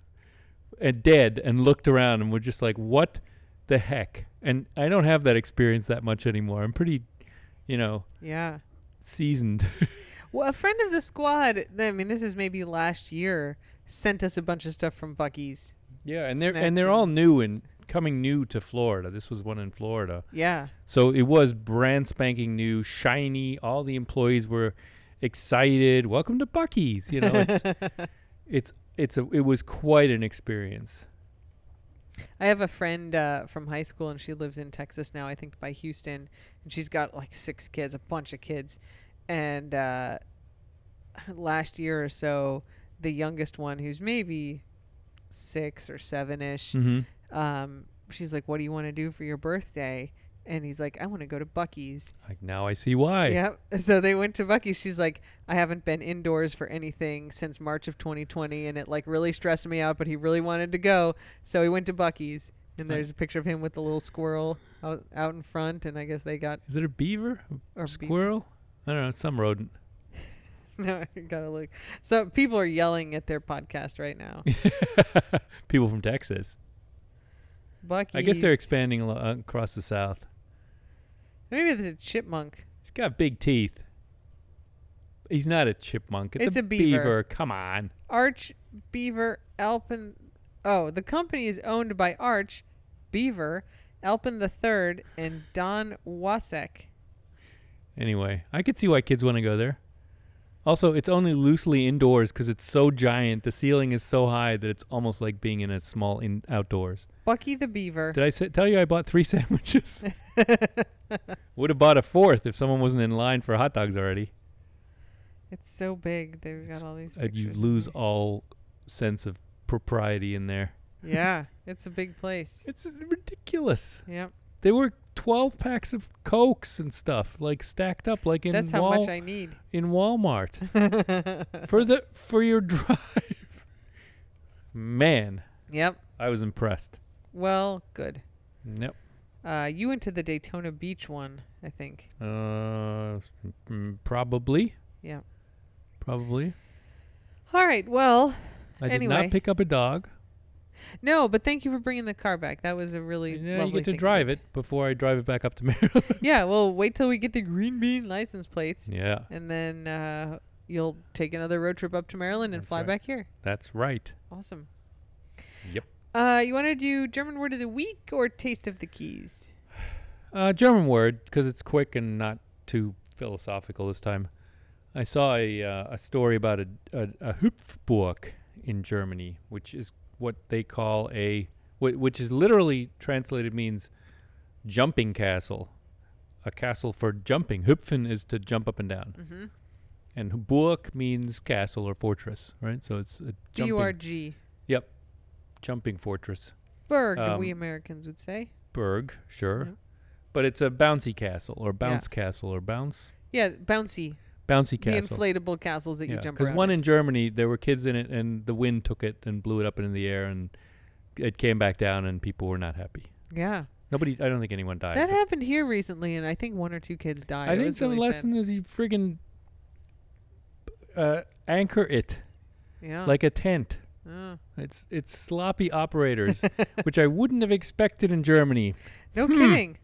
and dead and looked around and were just like, What the heck? And I don't have that experience that much anymore. I'm pretty, you know, yeah. Seasoned. Well, a friend of the squad. I mean, this is maybe last year. Sent us a bunch of stuff from Buc-ee's. yeah, and they're Snacks and they're all new and coming new to Florida. This was one in Florida. Yeah. So it was brand spanking new, shiny. All the employees were excited. Welcome to Buc-ee's. You know, it's it's it's a it was quite an experience. I have a friend uh, from high school, and she lives in Texas now. I think by Houston, and she's got like six kids, a bunch of kids. And uh, last year or so, the youngest one, who's maybe six or seven ish, Mm-hmm. um, she's like, "What do you want to do for your birthday?" And he's like, "I want to go to Buc-ee's." Like now I see why. Yep. So they went to Buc-ee's. She's like, I haven't been indoors for anything since March of 2020, and it like really stressed me out. But he really wanted to go, so he went to Buc-ee's. And there's a picture of him with the little squirrel out out in front, and I guess they got Is it a beaver? or squirrel? I don't know. Some rodent. no, I gotta look. So people are yelling at their podcast right now. People from Texas. Buc-ee's. I guess they're expanding lo- uh, across the South. Maybe it's a chipmunk. He's got big teeth. He's not a chipmunk. It's, It's a beaver. Come on. Arch Beaver Aplin. Oh, the company is owned by Arch Beaver, Aplin the Third, and Don Wasek. Anyway, I could see why kids want to go there. Also, it's only loosely indoors because it's so giant. The ceiling is so high that it's almost like being in a small in outdoors. Buc-ee the Beaver. Did I say, tell you I bought three sandwiches? Would have bought a fourth if someone wasn't in line for hot dogs already. It's so big. They've got all these Uh, you lose all sense of propriety in there. Yeah, it's a big place. It's ridiculous. Yep. They were 12 packs of Cokes and stuff, like stacked up like in That's how Wal- much I need. in Walmart. for the for your drive. Man, Yep. I was impressed. Well, good. Yep. Uh, you went to the Daytona Beach one, I think. Uh, mm, probably. Yeah. Probably. All right. Well, I did Anyway. not pick up a dog. no, but thank you for bringing the car back. That was a really Yeah, you get to drive it before I drive it back up to Maryland. Yeah. Well, wait till we get the green bean license plates, yeah, and then uh, you'll take another road trip up to Maryland and That's fly right. back here. that's right. Awesome. Yep. Uh, you want to do German word of the week or taste of the keys? Uh, German word because it's quick and not too philosophical this time. I saw a uh, a story about a, a a Hüpfburg in Germany, which is what they call a whi- which is literally translated means jumping castle, a castle for jumping. Hüpfen is to jump up and down, Mm-hmm. and Burg means castle or fortress, right? So it's a B jumping, U R G. jumping fortress. Berg, we Um, Americans would say. Berg, sure, Yeah. but it's a bouncy castle or bounce castle or bounce Yeah, bouncy. bouncy The castle. inflatable castles that you jump around. because one in. Germany, there were kids in it, and the wind took it and blew it up into the air, and it came back down, and people were not happy. yeah, Nobody, I don't think anyone died. that happened here recently, and I think one or two kids died. I It think the really sad. lesson is you friggin' uh, anchor it Yeah. like a tent. Oh. It's it's sloppy operators, which I wouldn't have expected in Germany. no Hmm. kidding.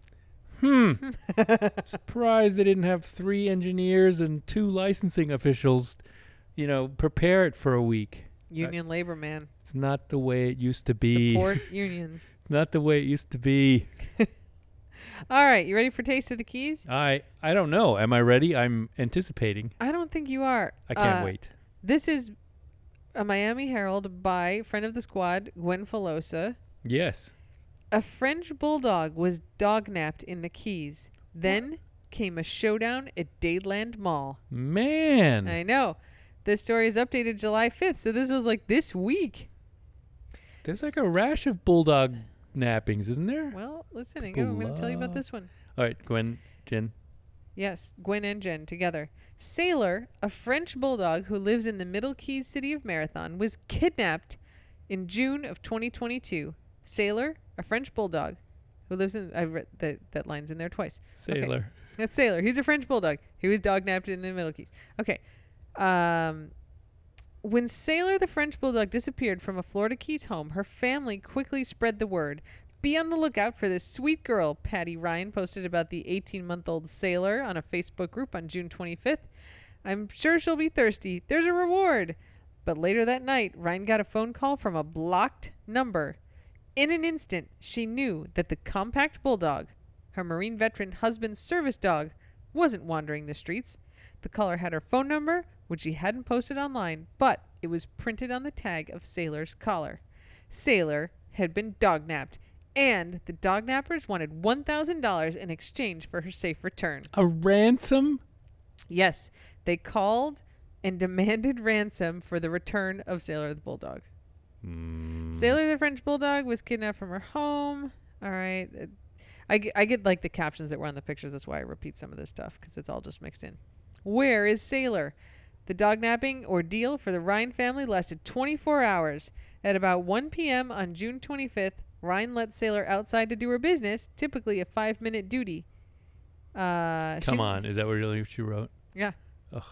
Hmm. Surprised they didn't have three engineers and two licensing officials, you know, prepare it for a week. Union labor man. It's not the way it used to be. Support unions. Not the way it used to be. All right, you ready for Taste of the Keys? I I don't know. Am I ready? I'm anticipating. I don't think you are. I can't Uh, wait. This is a Miami Herald by friend of the squad, Gwen Filosa. Yes. A French bulldog was dognapped in the Keys. Then came a showdown at Dadeland Mall. Man. I know. This story is updated July 5th, so this was like this week. There's like a rash of bulldog nappings, isn't there? Well, listen, I'm going to tell you about this one. All right, Gwen, Jen. Yes, Gwen and Jen together. Sailor, a French bulldog who lives in the Middle Keys city of Marathon, was kidnapped in June of 2022. Sailor, a French bulldog who lives in I read that that line's in there twice. Sailor. That's Sailor. He's a French bulldog. He was dog dognapped in the Middle Keys. Okay. Um when Sailor the French bulldog disappeared from a Florida Keys home, her family quickly spread the word. Be on the lookout for this sweet girl, Patty Ryan posted about the 18 month old Sailor on a Facebook group on June 25th. I'm sure she'll be thirsty. There's a reward. But later that night, Ryan got a phone call from a blocked number. In an instant, she knew that the compact bulldog, her Marine veteran husband's service dog, wasn't wandering the streets. The caller had her phone number, which she hadn't posted online, but it was printed on the tag of Sailor's collar. Sailor had been dognapped, and the dog nappers wanted $1,000 in exchange for her safe return. A ransom? Yes, they called and demanded ransom for the return of Sailor the Bulldog. Mm. Sailor the French Bulldog was kidnapped from her home. All right. Uh, I get, I get like the captions that were on the pictures. That's why I repeat some of this stuff because it's all just mixed in. Where is Sailor? The dognapping ordeal for the Ryan family lasted 24 hours. At about 1 p.m. on June 25th, Ryan let Sailor outside to do her business, typically a five minute duty. Uh, Come she- on. Is that what really she wrote? Yeah. Ugh.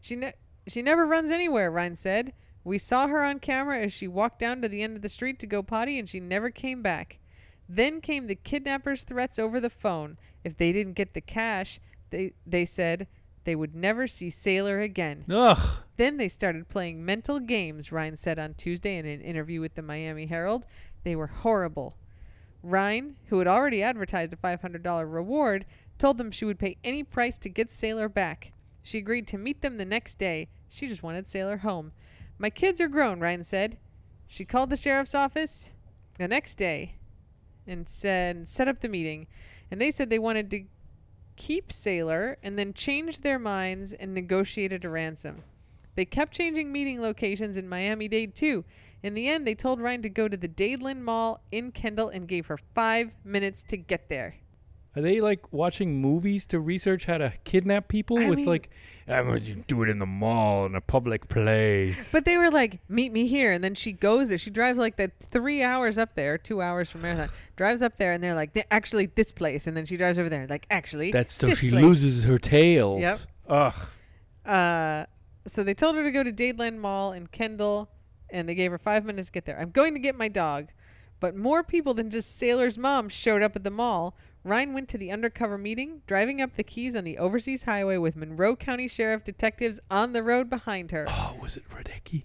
She ne- she never runs anywhere, Ryan said. We saw her on camera as she walked down to the end of the street to go potty and she never came back. Then came the kidnappers' threats over the phone. If they didn't get the cash, they they said they would never see Sailor again. Ugh. Then they started playing mental games, Ryan said on Tuesday in an interview with the Miami Herald. They were horrible. Ryan, who had already advertised a $500 reward, told them she would pay any price to get Sailor back. She agreed to meet them the next day. She just wanted Sailor home. My kids are grown, Ryan said. She called the sheriff's office the next day and said set up the meeting. And they said they wanted to keep Sailor and then changed their minds and negotiated a ransom. They kept changing meeting locations in Miami Dade too. In the end, they told Ryan to go to the Dadeland Mall in Kendall and gave her five minutes to get there. Are they like watching movies to research how to kidnap people I with mean- like, I'm going to do it in the mall in a public place? But they were like, "Meet me here," and then she goes there. She drives like the three hours up there, two hours from Marathon. drives up there, and they're like, "Actually, this place," and then she drives over there, like, "Actually, That's so she place. loses her tails. Yep. Ugh. Uh, so they told her to go to Dadeland Mall in Kendall, and they gave her five minutes to get there. I'm going to get my dog, but more people than just Sailor's mom showed up at the mall. Ryan went to the undercover meeting, driving up the keys on the overseas highway with Monroe County Sheriff detectives on the road behind her. Oh, was it Radecki?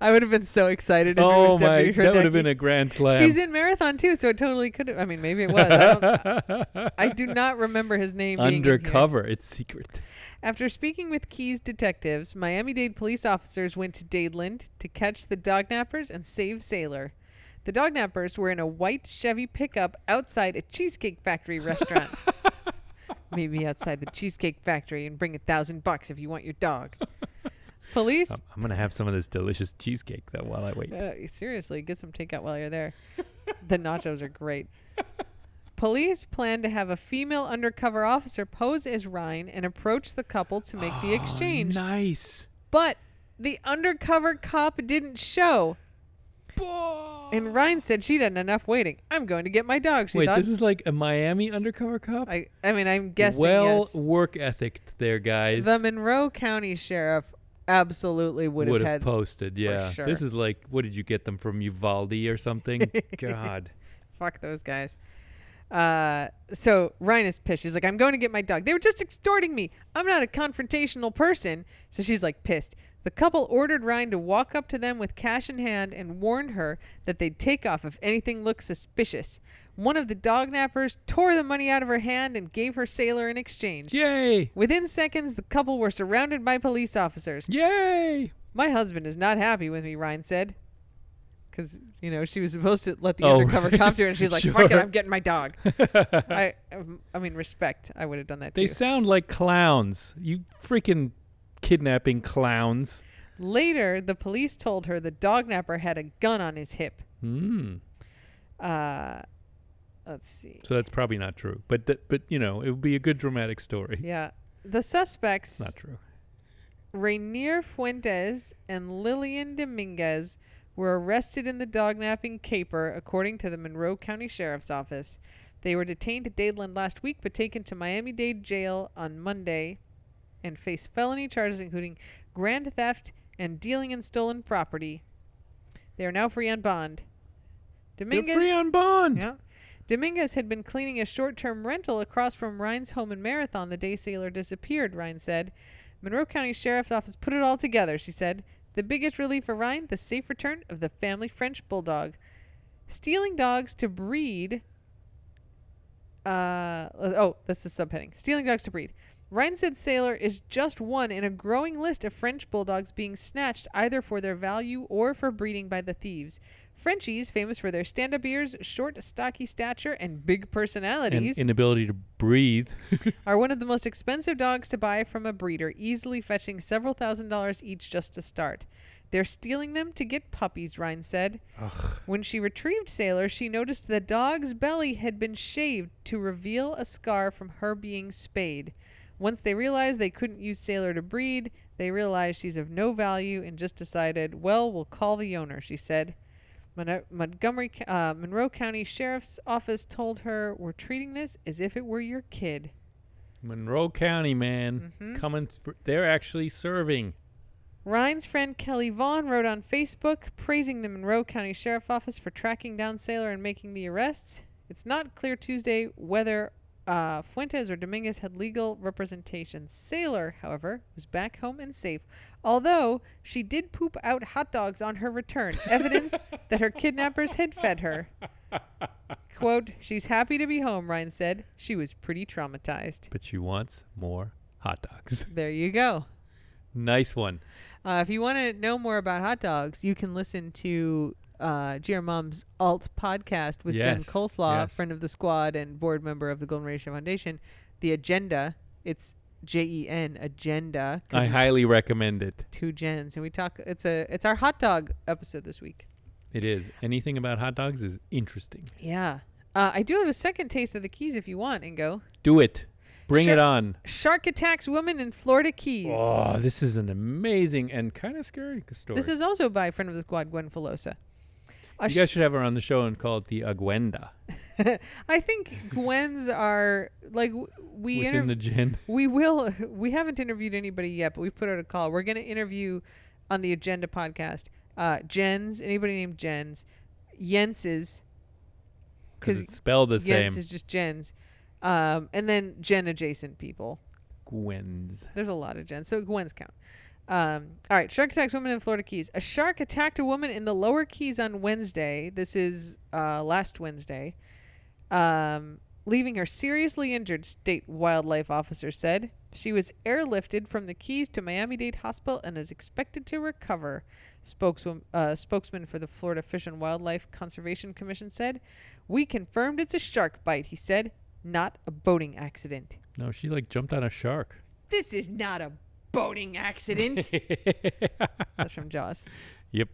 I would have been so excited if it oh was my, Deputy that would have been a grand slam. She's in marathon too, so it totally could have. I mean, maybe it was. I, don't, I do not remember his name. being in here. undercover. It's secret. After speaking with Keys detectives, Miami Dade police officers went to Dadeland to catch the dognappers and save Sailor. The dognappers were in a white Chevy pickup outside a Cheesecake Factory restaurant. Maybe outside the Cheesecake Factory and bring a thousand bucks if you want your dog. Police I'm, I'm gonna have some of this delicious cheesecake though while I wait. uh, seriously, get some takeout while you're there. the nachos are great. Police plan to have a female undercover officer pose as Ryan and approach the couple to make the Oh, exchange. nice. But the undercover cop didn't show. And Ryan said she'd had enough waiting. I'm going to get my dog. She Wait, thought. this is like a Miami undercover cop. I, I mean, I'm guessing well yes. work ethic there, guys. The Monroe County Sheriff absolutely would have would had. have posted. Yeah, sure. this is like, what did you get them from Uvalde or something? God, Fuck those guys. Uh, so Ryan is pissed. She's like, I'm going to get my dog. They were just extorting me. I'm not a confrontational person. So she's like pissed. The couple ordered Ryan to walk up to them with cash in hand and warned her that they'd take off if anything looked suspicious. One of the dog nappers tore the money out of her hand and gave her sailor in exchange. yay, Within seconds, the couple were surrounded by police officers. yay! My husband is not happy with me, Ryan said. Because, you know, she was supposed to let the Oh, undercover right. cop do it, and she's like, fuck it, I'm getting my dog. I, um, I mean, respect. I would have done that They too. They sound like clowns. You freaking kidnapping clowns. Later, the police told her the dog napper had a gun on his hip. Hmm. Uh, let's see. So that's probably not true. But but you know, it would be a good dramatic story. Yeah. The suspects, Not true. Rainier Fuentes and Lillian Dominguez, were arrested in the dog napping caper, according to the Monroe County Sheriff's Office. They were detained at Dadeland last week, but taken to Miami Dade Jail on Monday and face felony charges including grand theft and dealing in stolen property. They are now free on bond. Dominguez, They're free on bond. yeah. Dominguez had been cleaning a short term rental across from Ryan's home in Marathon the day Sailor disappeared, Ryan said. Monroe County Sheriff's Office put it all together, she said. The biggest relief for Ryan, the safe return of the family French bulldog. Stealing dogs to breed. Uh, oh, that's the subheading. Stealing dogs to breed. Ryan said Sailor is just one in a growing list of French bulldogs being snatched either for their value or for breeding by the thieves. Frenchies, famous for their stand up ears, short, stocky stature, and big And personalities, inability to breathe. are one of the most expensive dogs to buy from a breeder, easily fetching several thousand dollars each just to start. They're stealing them to get puppies, Ryan said. When she retrieved Sailor, she noticed the dog's belly had been shaved to reveal a scar from her being spayed. Once they realized they couldn't use Sailor to breed, they realized she's of no value and just decided, well, we'll call the owner, she said. Mon- Montgomery, uh, Monroe County Sheriff's Office told her, We're treating this as if it were your kid. Monroe County, man, Mhm. coming. Th- they're actually serving. Ryan's friend Kelly Vaughn wrote on Facebook praising the Monroe County Sheriff's Office for tracking down Sailor and making the arrests. It's not clear Tuesday whether uh, Fuentes or Dominguez had legal representation. Sailor, however, was back home and safe, although she did poop out hot dogs on her return, evidence that her kidnappers had fed her. Quote, she's happy to be home, Ryan said. She was pretty traumatized. But she wants more hot dogs. There you go. nice one. Uh, if you want to know more about hot dogs, you can listen to uh, GR Mom's Alt podcast with Jen Yes, Coleslaw, yes. friend of the squad and board member of the Golden Ratio Foundation. The Agenda, it's J E N Agenda. 'cause I it's highly recommend it. two gens, and we talk. It's a it's our hot dog episode this week. It is. Anything about hot dogs is interesting. Yeah, uh, I do have a second taste of the Keys if you want, Ingo. Do it. Bring Sure. it on. Shark attacks woman in Florida Keys. Oh, this is an amazing and kind of scary story. This is also by friend of the squad, Gwen Filosa. You guys should have her on the show and call it the Aguenda I think Gwen's are like w- we within interv- the gin. we will we haven't interviewed anybody yet, but we've put out a call. We're going to interview on the Agenda podcast. Uh, Jens, anybody named Jens, Jens's, Because because it's spelled the same. Jens is just Jens, um, and then Jen adjacent people. Gwen's. There's a lot of Jens, so Gwen's count. Um, all right, shark attacks woman in Florida Keys. A shark attacked a woman in the Lower Keys on Wednesday. This is uh, last Wednesday, um, leaving her seriously injured. State wildlife officer said she was airlifted from the Keys to Miami-Dade Hospital and is expected to recover. Spokeswoman, uh, spokesman for the Florida Fish and Wildlife Conservation Commission said, "We confirmed it's a shark bite." He said, "Not a boating accident." No, she like jumped on a shark. This is not a boating accident. That's from Jaws. Yep.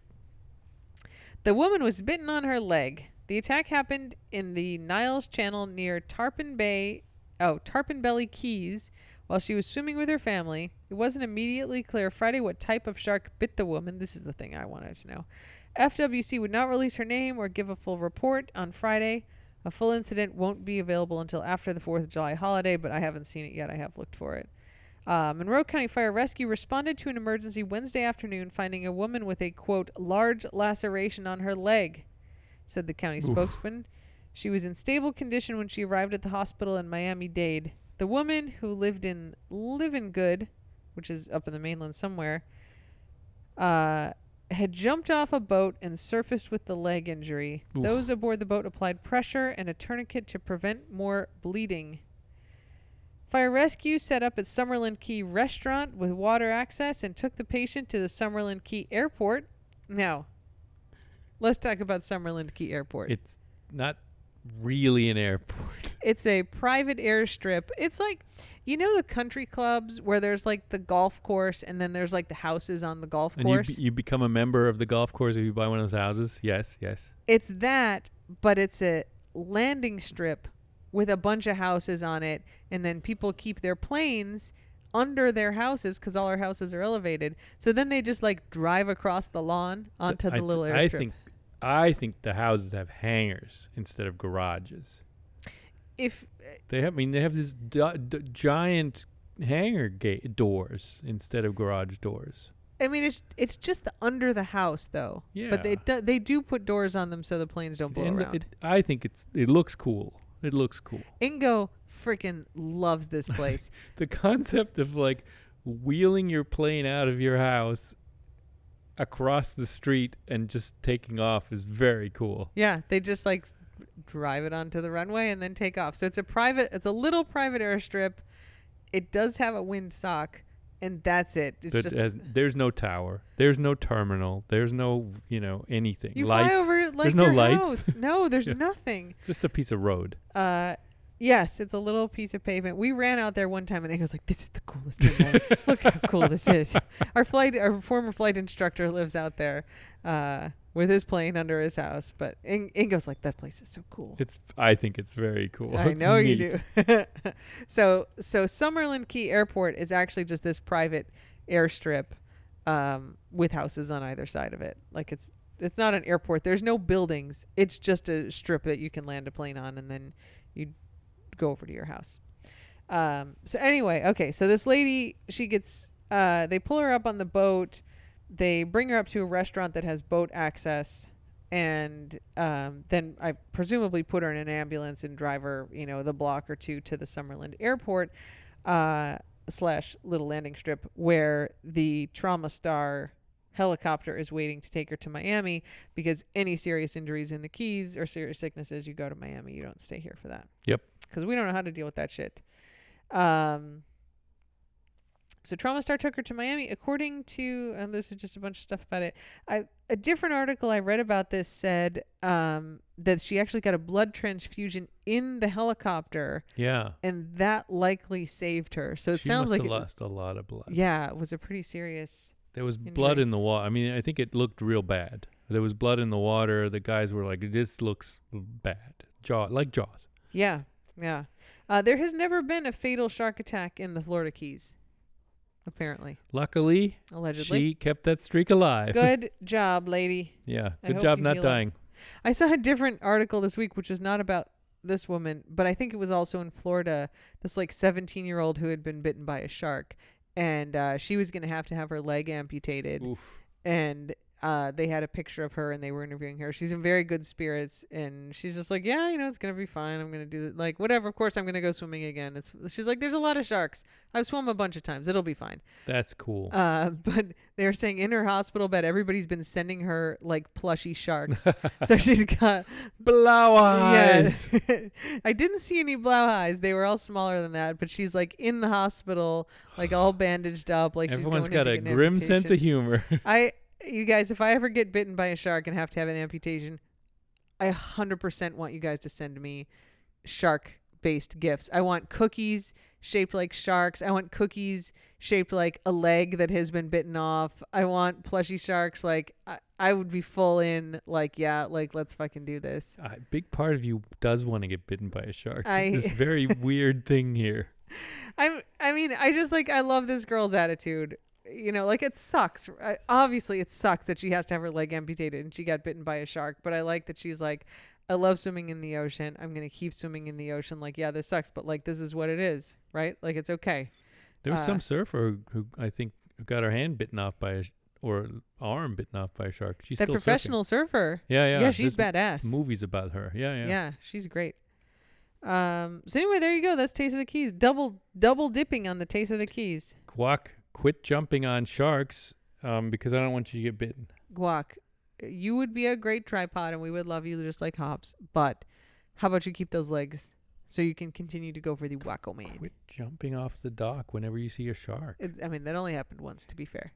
The woman was bitten on her leg. The attack happened in the Niles Channel near Tarpon Bay, oh, Tarpon Belly Keys, while she was swimming with her family. It wasn't immediately clear Friday what type of shark bit the woman. This is the thing I wanted to know. FWC would not release her name or give a full report on Friday. A full incident won't be available until after the 4th of July holiday, but I haven't seen it yet. I have looked for it. Uh, Monroe County Fire Rescue responded to an emergency Wednesday afternoon, finding a woman with a quote large laceration on her leg, said the county Oof. spokesman. She was in stable condition when she arrived at the hospital in Miami-Dade. The woman, who lived in Living Good, which is up in the mainland somewhere, uh, had jumped off a boat and surfaced with the leg injury. Oof. Those aboard the boat applied pressure and a tourniquet to prevent more bleeding. Fire rescue set up at Summerland Key restaurant with water access and took the patient to the Summerland Key airport. Now, let's talk about Summerland Key airport. It's not really an airport. It's a private airstrip. It's like, you know, the country clubs where there's like the golf course and then there's like the houses on the golf And you, course. be- you become a member of the golf course if you buy one of those houses. Yes, yes. it's that, but it's a landing strip with a bunch of houses on it, and then people keep their planes under their houses because all our houses are elevated. So then they just like drive across the lawn onto I the th- little airstrip. I think, I think the houses have hangars instead of garages. if They have, I mean, they have these du- d- giant hangar gate doors instead of garage doors. I mean it's it's just the under the house though. Yeah. But they do, they do put doors on them so the planes don't blow around. it- I think it's it looks cool. It looks cool. Ingo freaking loves this place. The concept of like wheeling your plane out of your house across the street and just taking off is very cool. Yeah, they just like drive it onto the runway and then take off. So it's a private, it's a little private airstrip. It does have a wind sock, and that's it. It's just has, there's no tower. There's no terminal. There's no, you know, anything. you lights. fly over like There's no lights. house. No, there's Yeah. nothing. Just a piece of road. Uh, yes, it's a little piece of pavement. We ran out there one time, and I was like, "This is the coolest thing. ever. Look how cool this is." Our flight, our former flight instructor lives out there. Uh, with his plane under his house, but In- Ingo's like that place is so cool. It's. I think it's very cool. I It's know you do. so so Summerland Key Airport is actually just this private airstrip um, with houses on either side of it. Like it's it's not an airport. There's no buildings. It's just a strip that you can land a plane on, and then you go over to your house. Um, so anyway, okay. So this lady, she gets. Uh, they pull her up on the boat. They bring her up to a restaurant that has boat access and um, then I presumably put her in an ambulance and drive her, you know, the block or two to the Summerland Airport uh, slash little landing strip where the Trauma Star helicopter is waiting to take her to Miami because any serious injuries in the Keys or serious sicknesses, you go to Miami. You don't stay here for that. Yep. Because we don't know how to deal with that shit. Um, so Trauma Star took her to Miami. According to, and this is just a bunch of stuff about it. I, a different article I read about this said um, that she actually got a blood transfusion in the helicopter, Yeah. and that likely saved her. So it she sounds like it was, lost a lot of blood. yeah, it was a pretty serious. There was blood in the water. I mean, I think it looked real bad. There was blood in the water. The guys were like, "This looks bad." Jaw, like Jaws. Yeah, yeah. Uh, there has never been a fatal shark attack in the Florida Keys. Apparently, Luckily, allegedly. she kept that streak alive. Good job, lady. yeah. I Good hope job you not heal up. dying. I saw a different article this week, which was not about this woman, but I think it was also in Florida. This like 17 year old who had been bitten by a shark, and uh, she was gonna have to have her leg amputated. Oof. And uh, they had a picture of her and they were interviewing her. She's in very good spirits and she's just like, yeah, you know, it's gonna be fine. I'm gonna do. Like whatever. Of course, I'm gonna go swimming again. It's she's like, there's a lot of sharks. I've swum a bunch of times. It'll be fine. That's cool. Uh, but they were saying in her hospital bed, everybody's been sending her like plushy sharks. so she's got Blow eyes. yeah. I didn't see any blow eyes. They were all smaller than that. But she's like in the hospital, like all bandaged up. Like Everyone's she's going got a to get an grim sense of humor. I, you guys, if I ever get bitten by a shark and have to have an amputation, I 100% want you guys to send me shark based gifts. I want cookies shaped like sharks. I want cookies shaped like a leg that has been bitten off. I want plushy sharks. Like, I, I would be full in, like, yeah, like, let's fucking do this. A big part of you does want to get bitten by a shark. I- this very weird thing here. I'm, I mean, I just like, I love this girl's attitude. You know, like it sucks. I, obviously, it sucks that she has to have her leg amputated and she got bitten by a shark. But I like that she's like, I love swimming in the ocean. I'm gonna keep swimming in the ocean. Like, yeah, this sucks, but like, this is what it is, right? Like, it's okay. There was Uh, some surfer who, who I think got her hand bitten off by a sh- or arm bitten off by a shark. She's that still surfing. professional surfer. Yeah, yeah. Yeah, she's there's badass. Movies about her. Yeah, Yeah. yeah. she's great. Um. So anyway, there you go. That's Taste of the Keys. Double double dipping on the Taste of the Keys. Guac, quit jumping on sharks um, because I don't want you to get bitten. Guac, you would be a great tripod, and we would love you just like Hops. But how about you keep those legs so you can continue to go for the wacko man? Quit jumping off the dock whenever you see a shark. It, I mean, that only happened once, to be fair.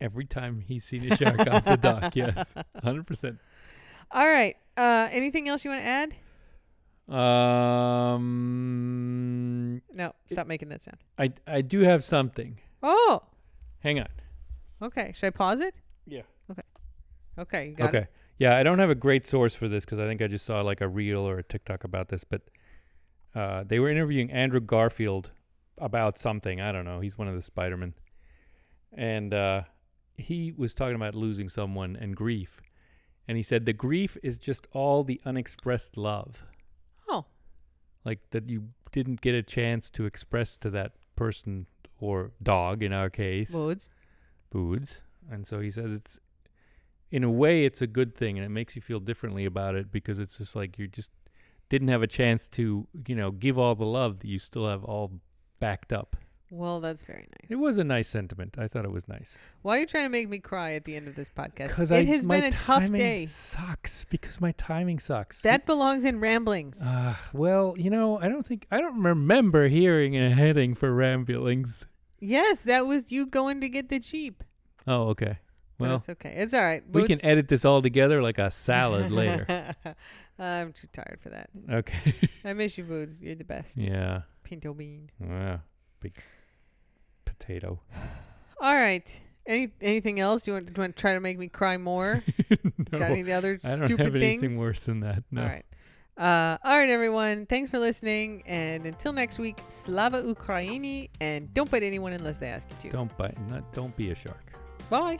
Every time he's seen a shark off the dock, yes, hundred percent. All right. Uh, anything else you want to add? Um, No. Stop making that sound. I I do have something. Oh. Hang on. Okay. Should I pause it? Yeah. Okay. You got okay. it. Yeah, I don't have a great source for this because I think I just saw like a reel or a TikTok about this, but uh, they were interviewing Andrew Garfield about something. I don't know. He's one of the Spider-Man, and uh, he was talking about losing someone and grief, and he said the grief is just all the unexpressed love, Oh. like that you didn't get a chance to express to that person or dog in our case Woods. foods. And so he says it's in a way it's a good thing and it makes you feel differently about it because it's just like you just didn't have a chance to, you know, give all the love that you still have all backed up. Well, that's very nice. It was a nice sentiment. I thought it was nice. Why are you trying to make me cry at the end of this podcast? Because it has been a tough day. Sucks because my timing sucks. That belongs in ramblings. uh, well, you know, I don't think I don't remember hearing a heading for ramblings. Yes, that was you going to get the Jeep. Oh, okay. Well, it's okay. It's all right. we can edit this all together like a salad later. I'm too tired for that. Okay. I miss you, Boots. You're the best. yeah. Pinto bean. Yeah. Big potato. All right. Any anything else? Do you want, do you want to try to make me cry more? no, Got any other I don't stupid have anything things? worse than that. No. All right. Uh, all right, everyone. Thanks for listening. And until next week, Slava Ukraini. And don't bite anyone unless they ask you to. Don't bite. Not. Don't be a shark. Bye.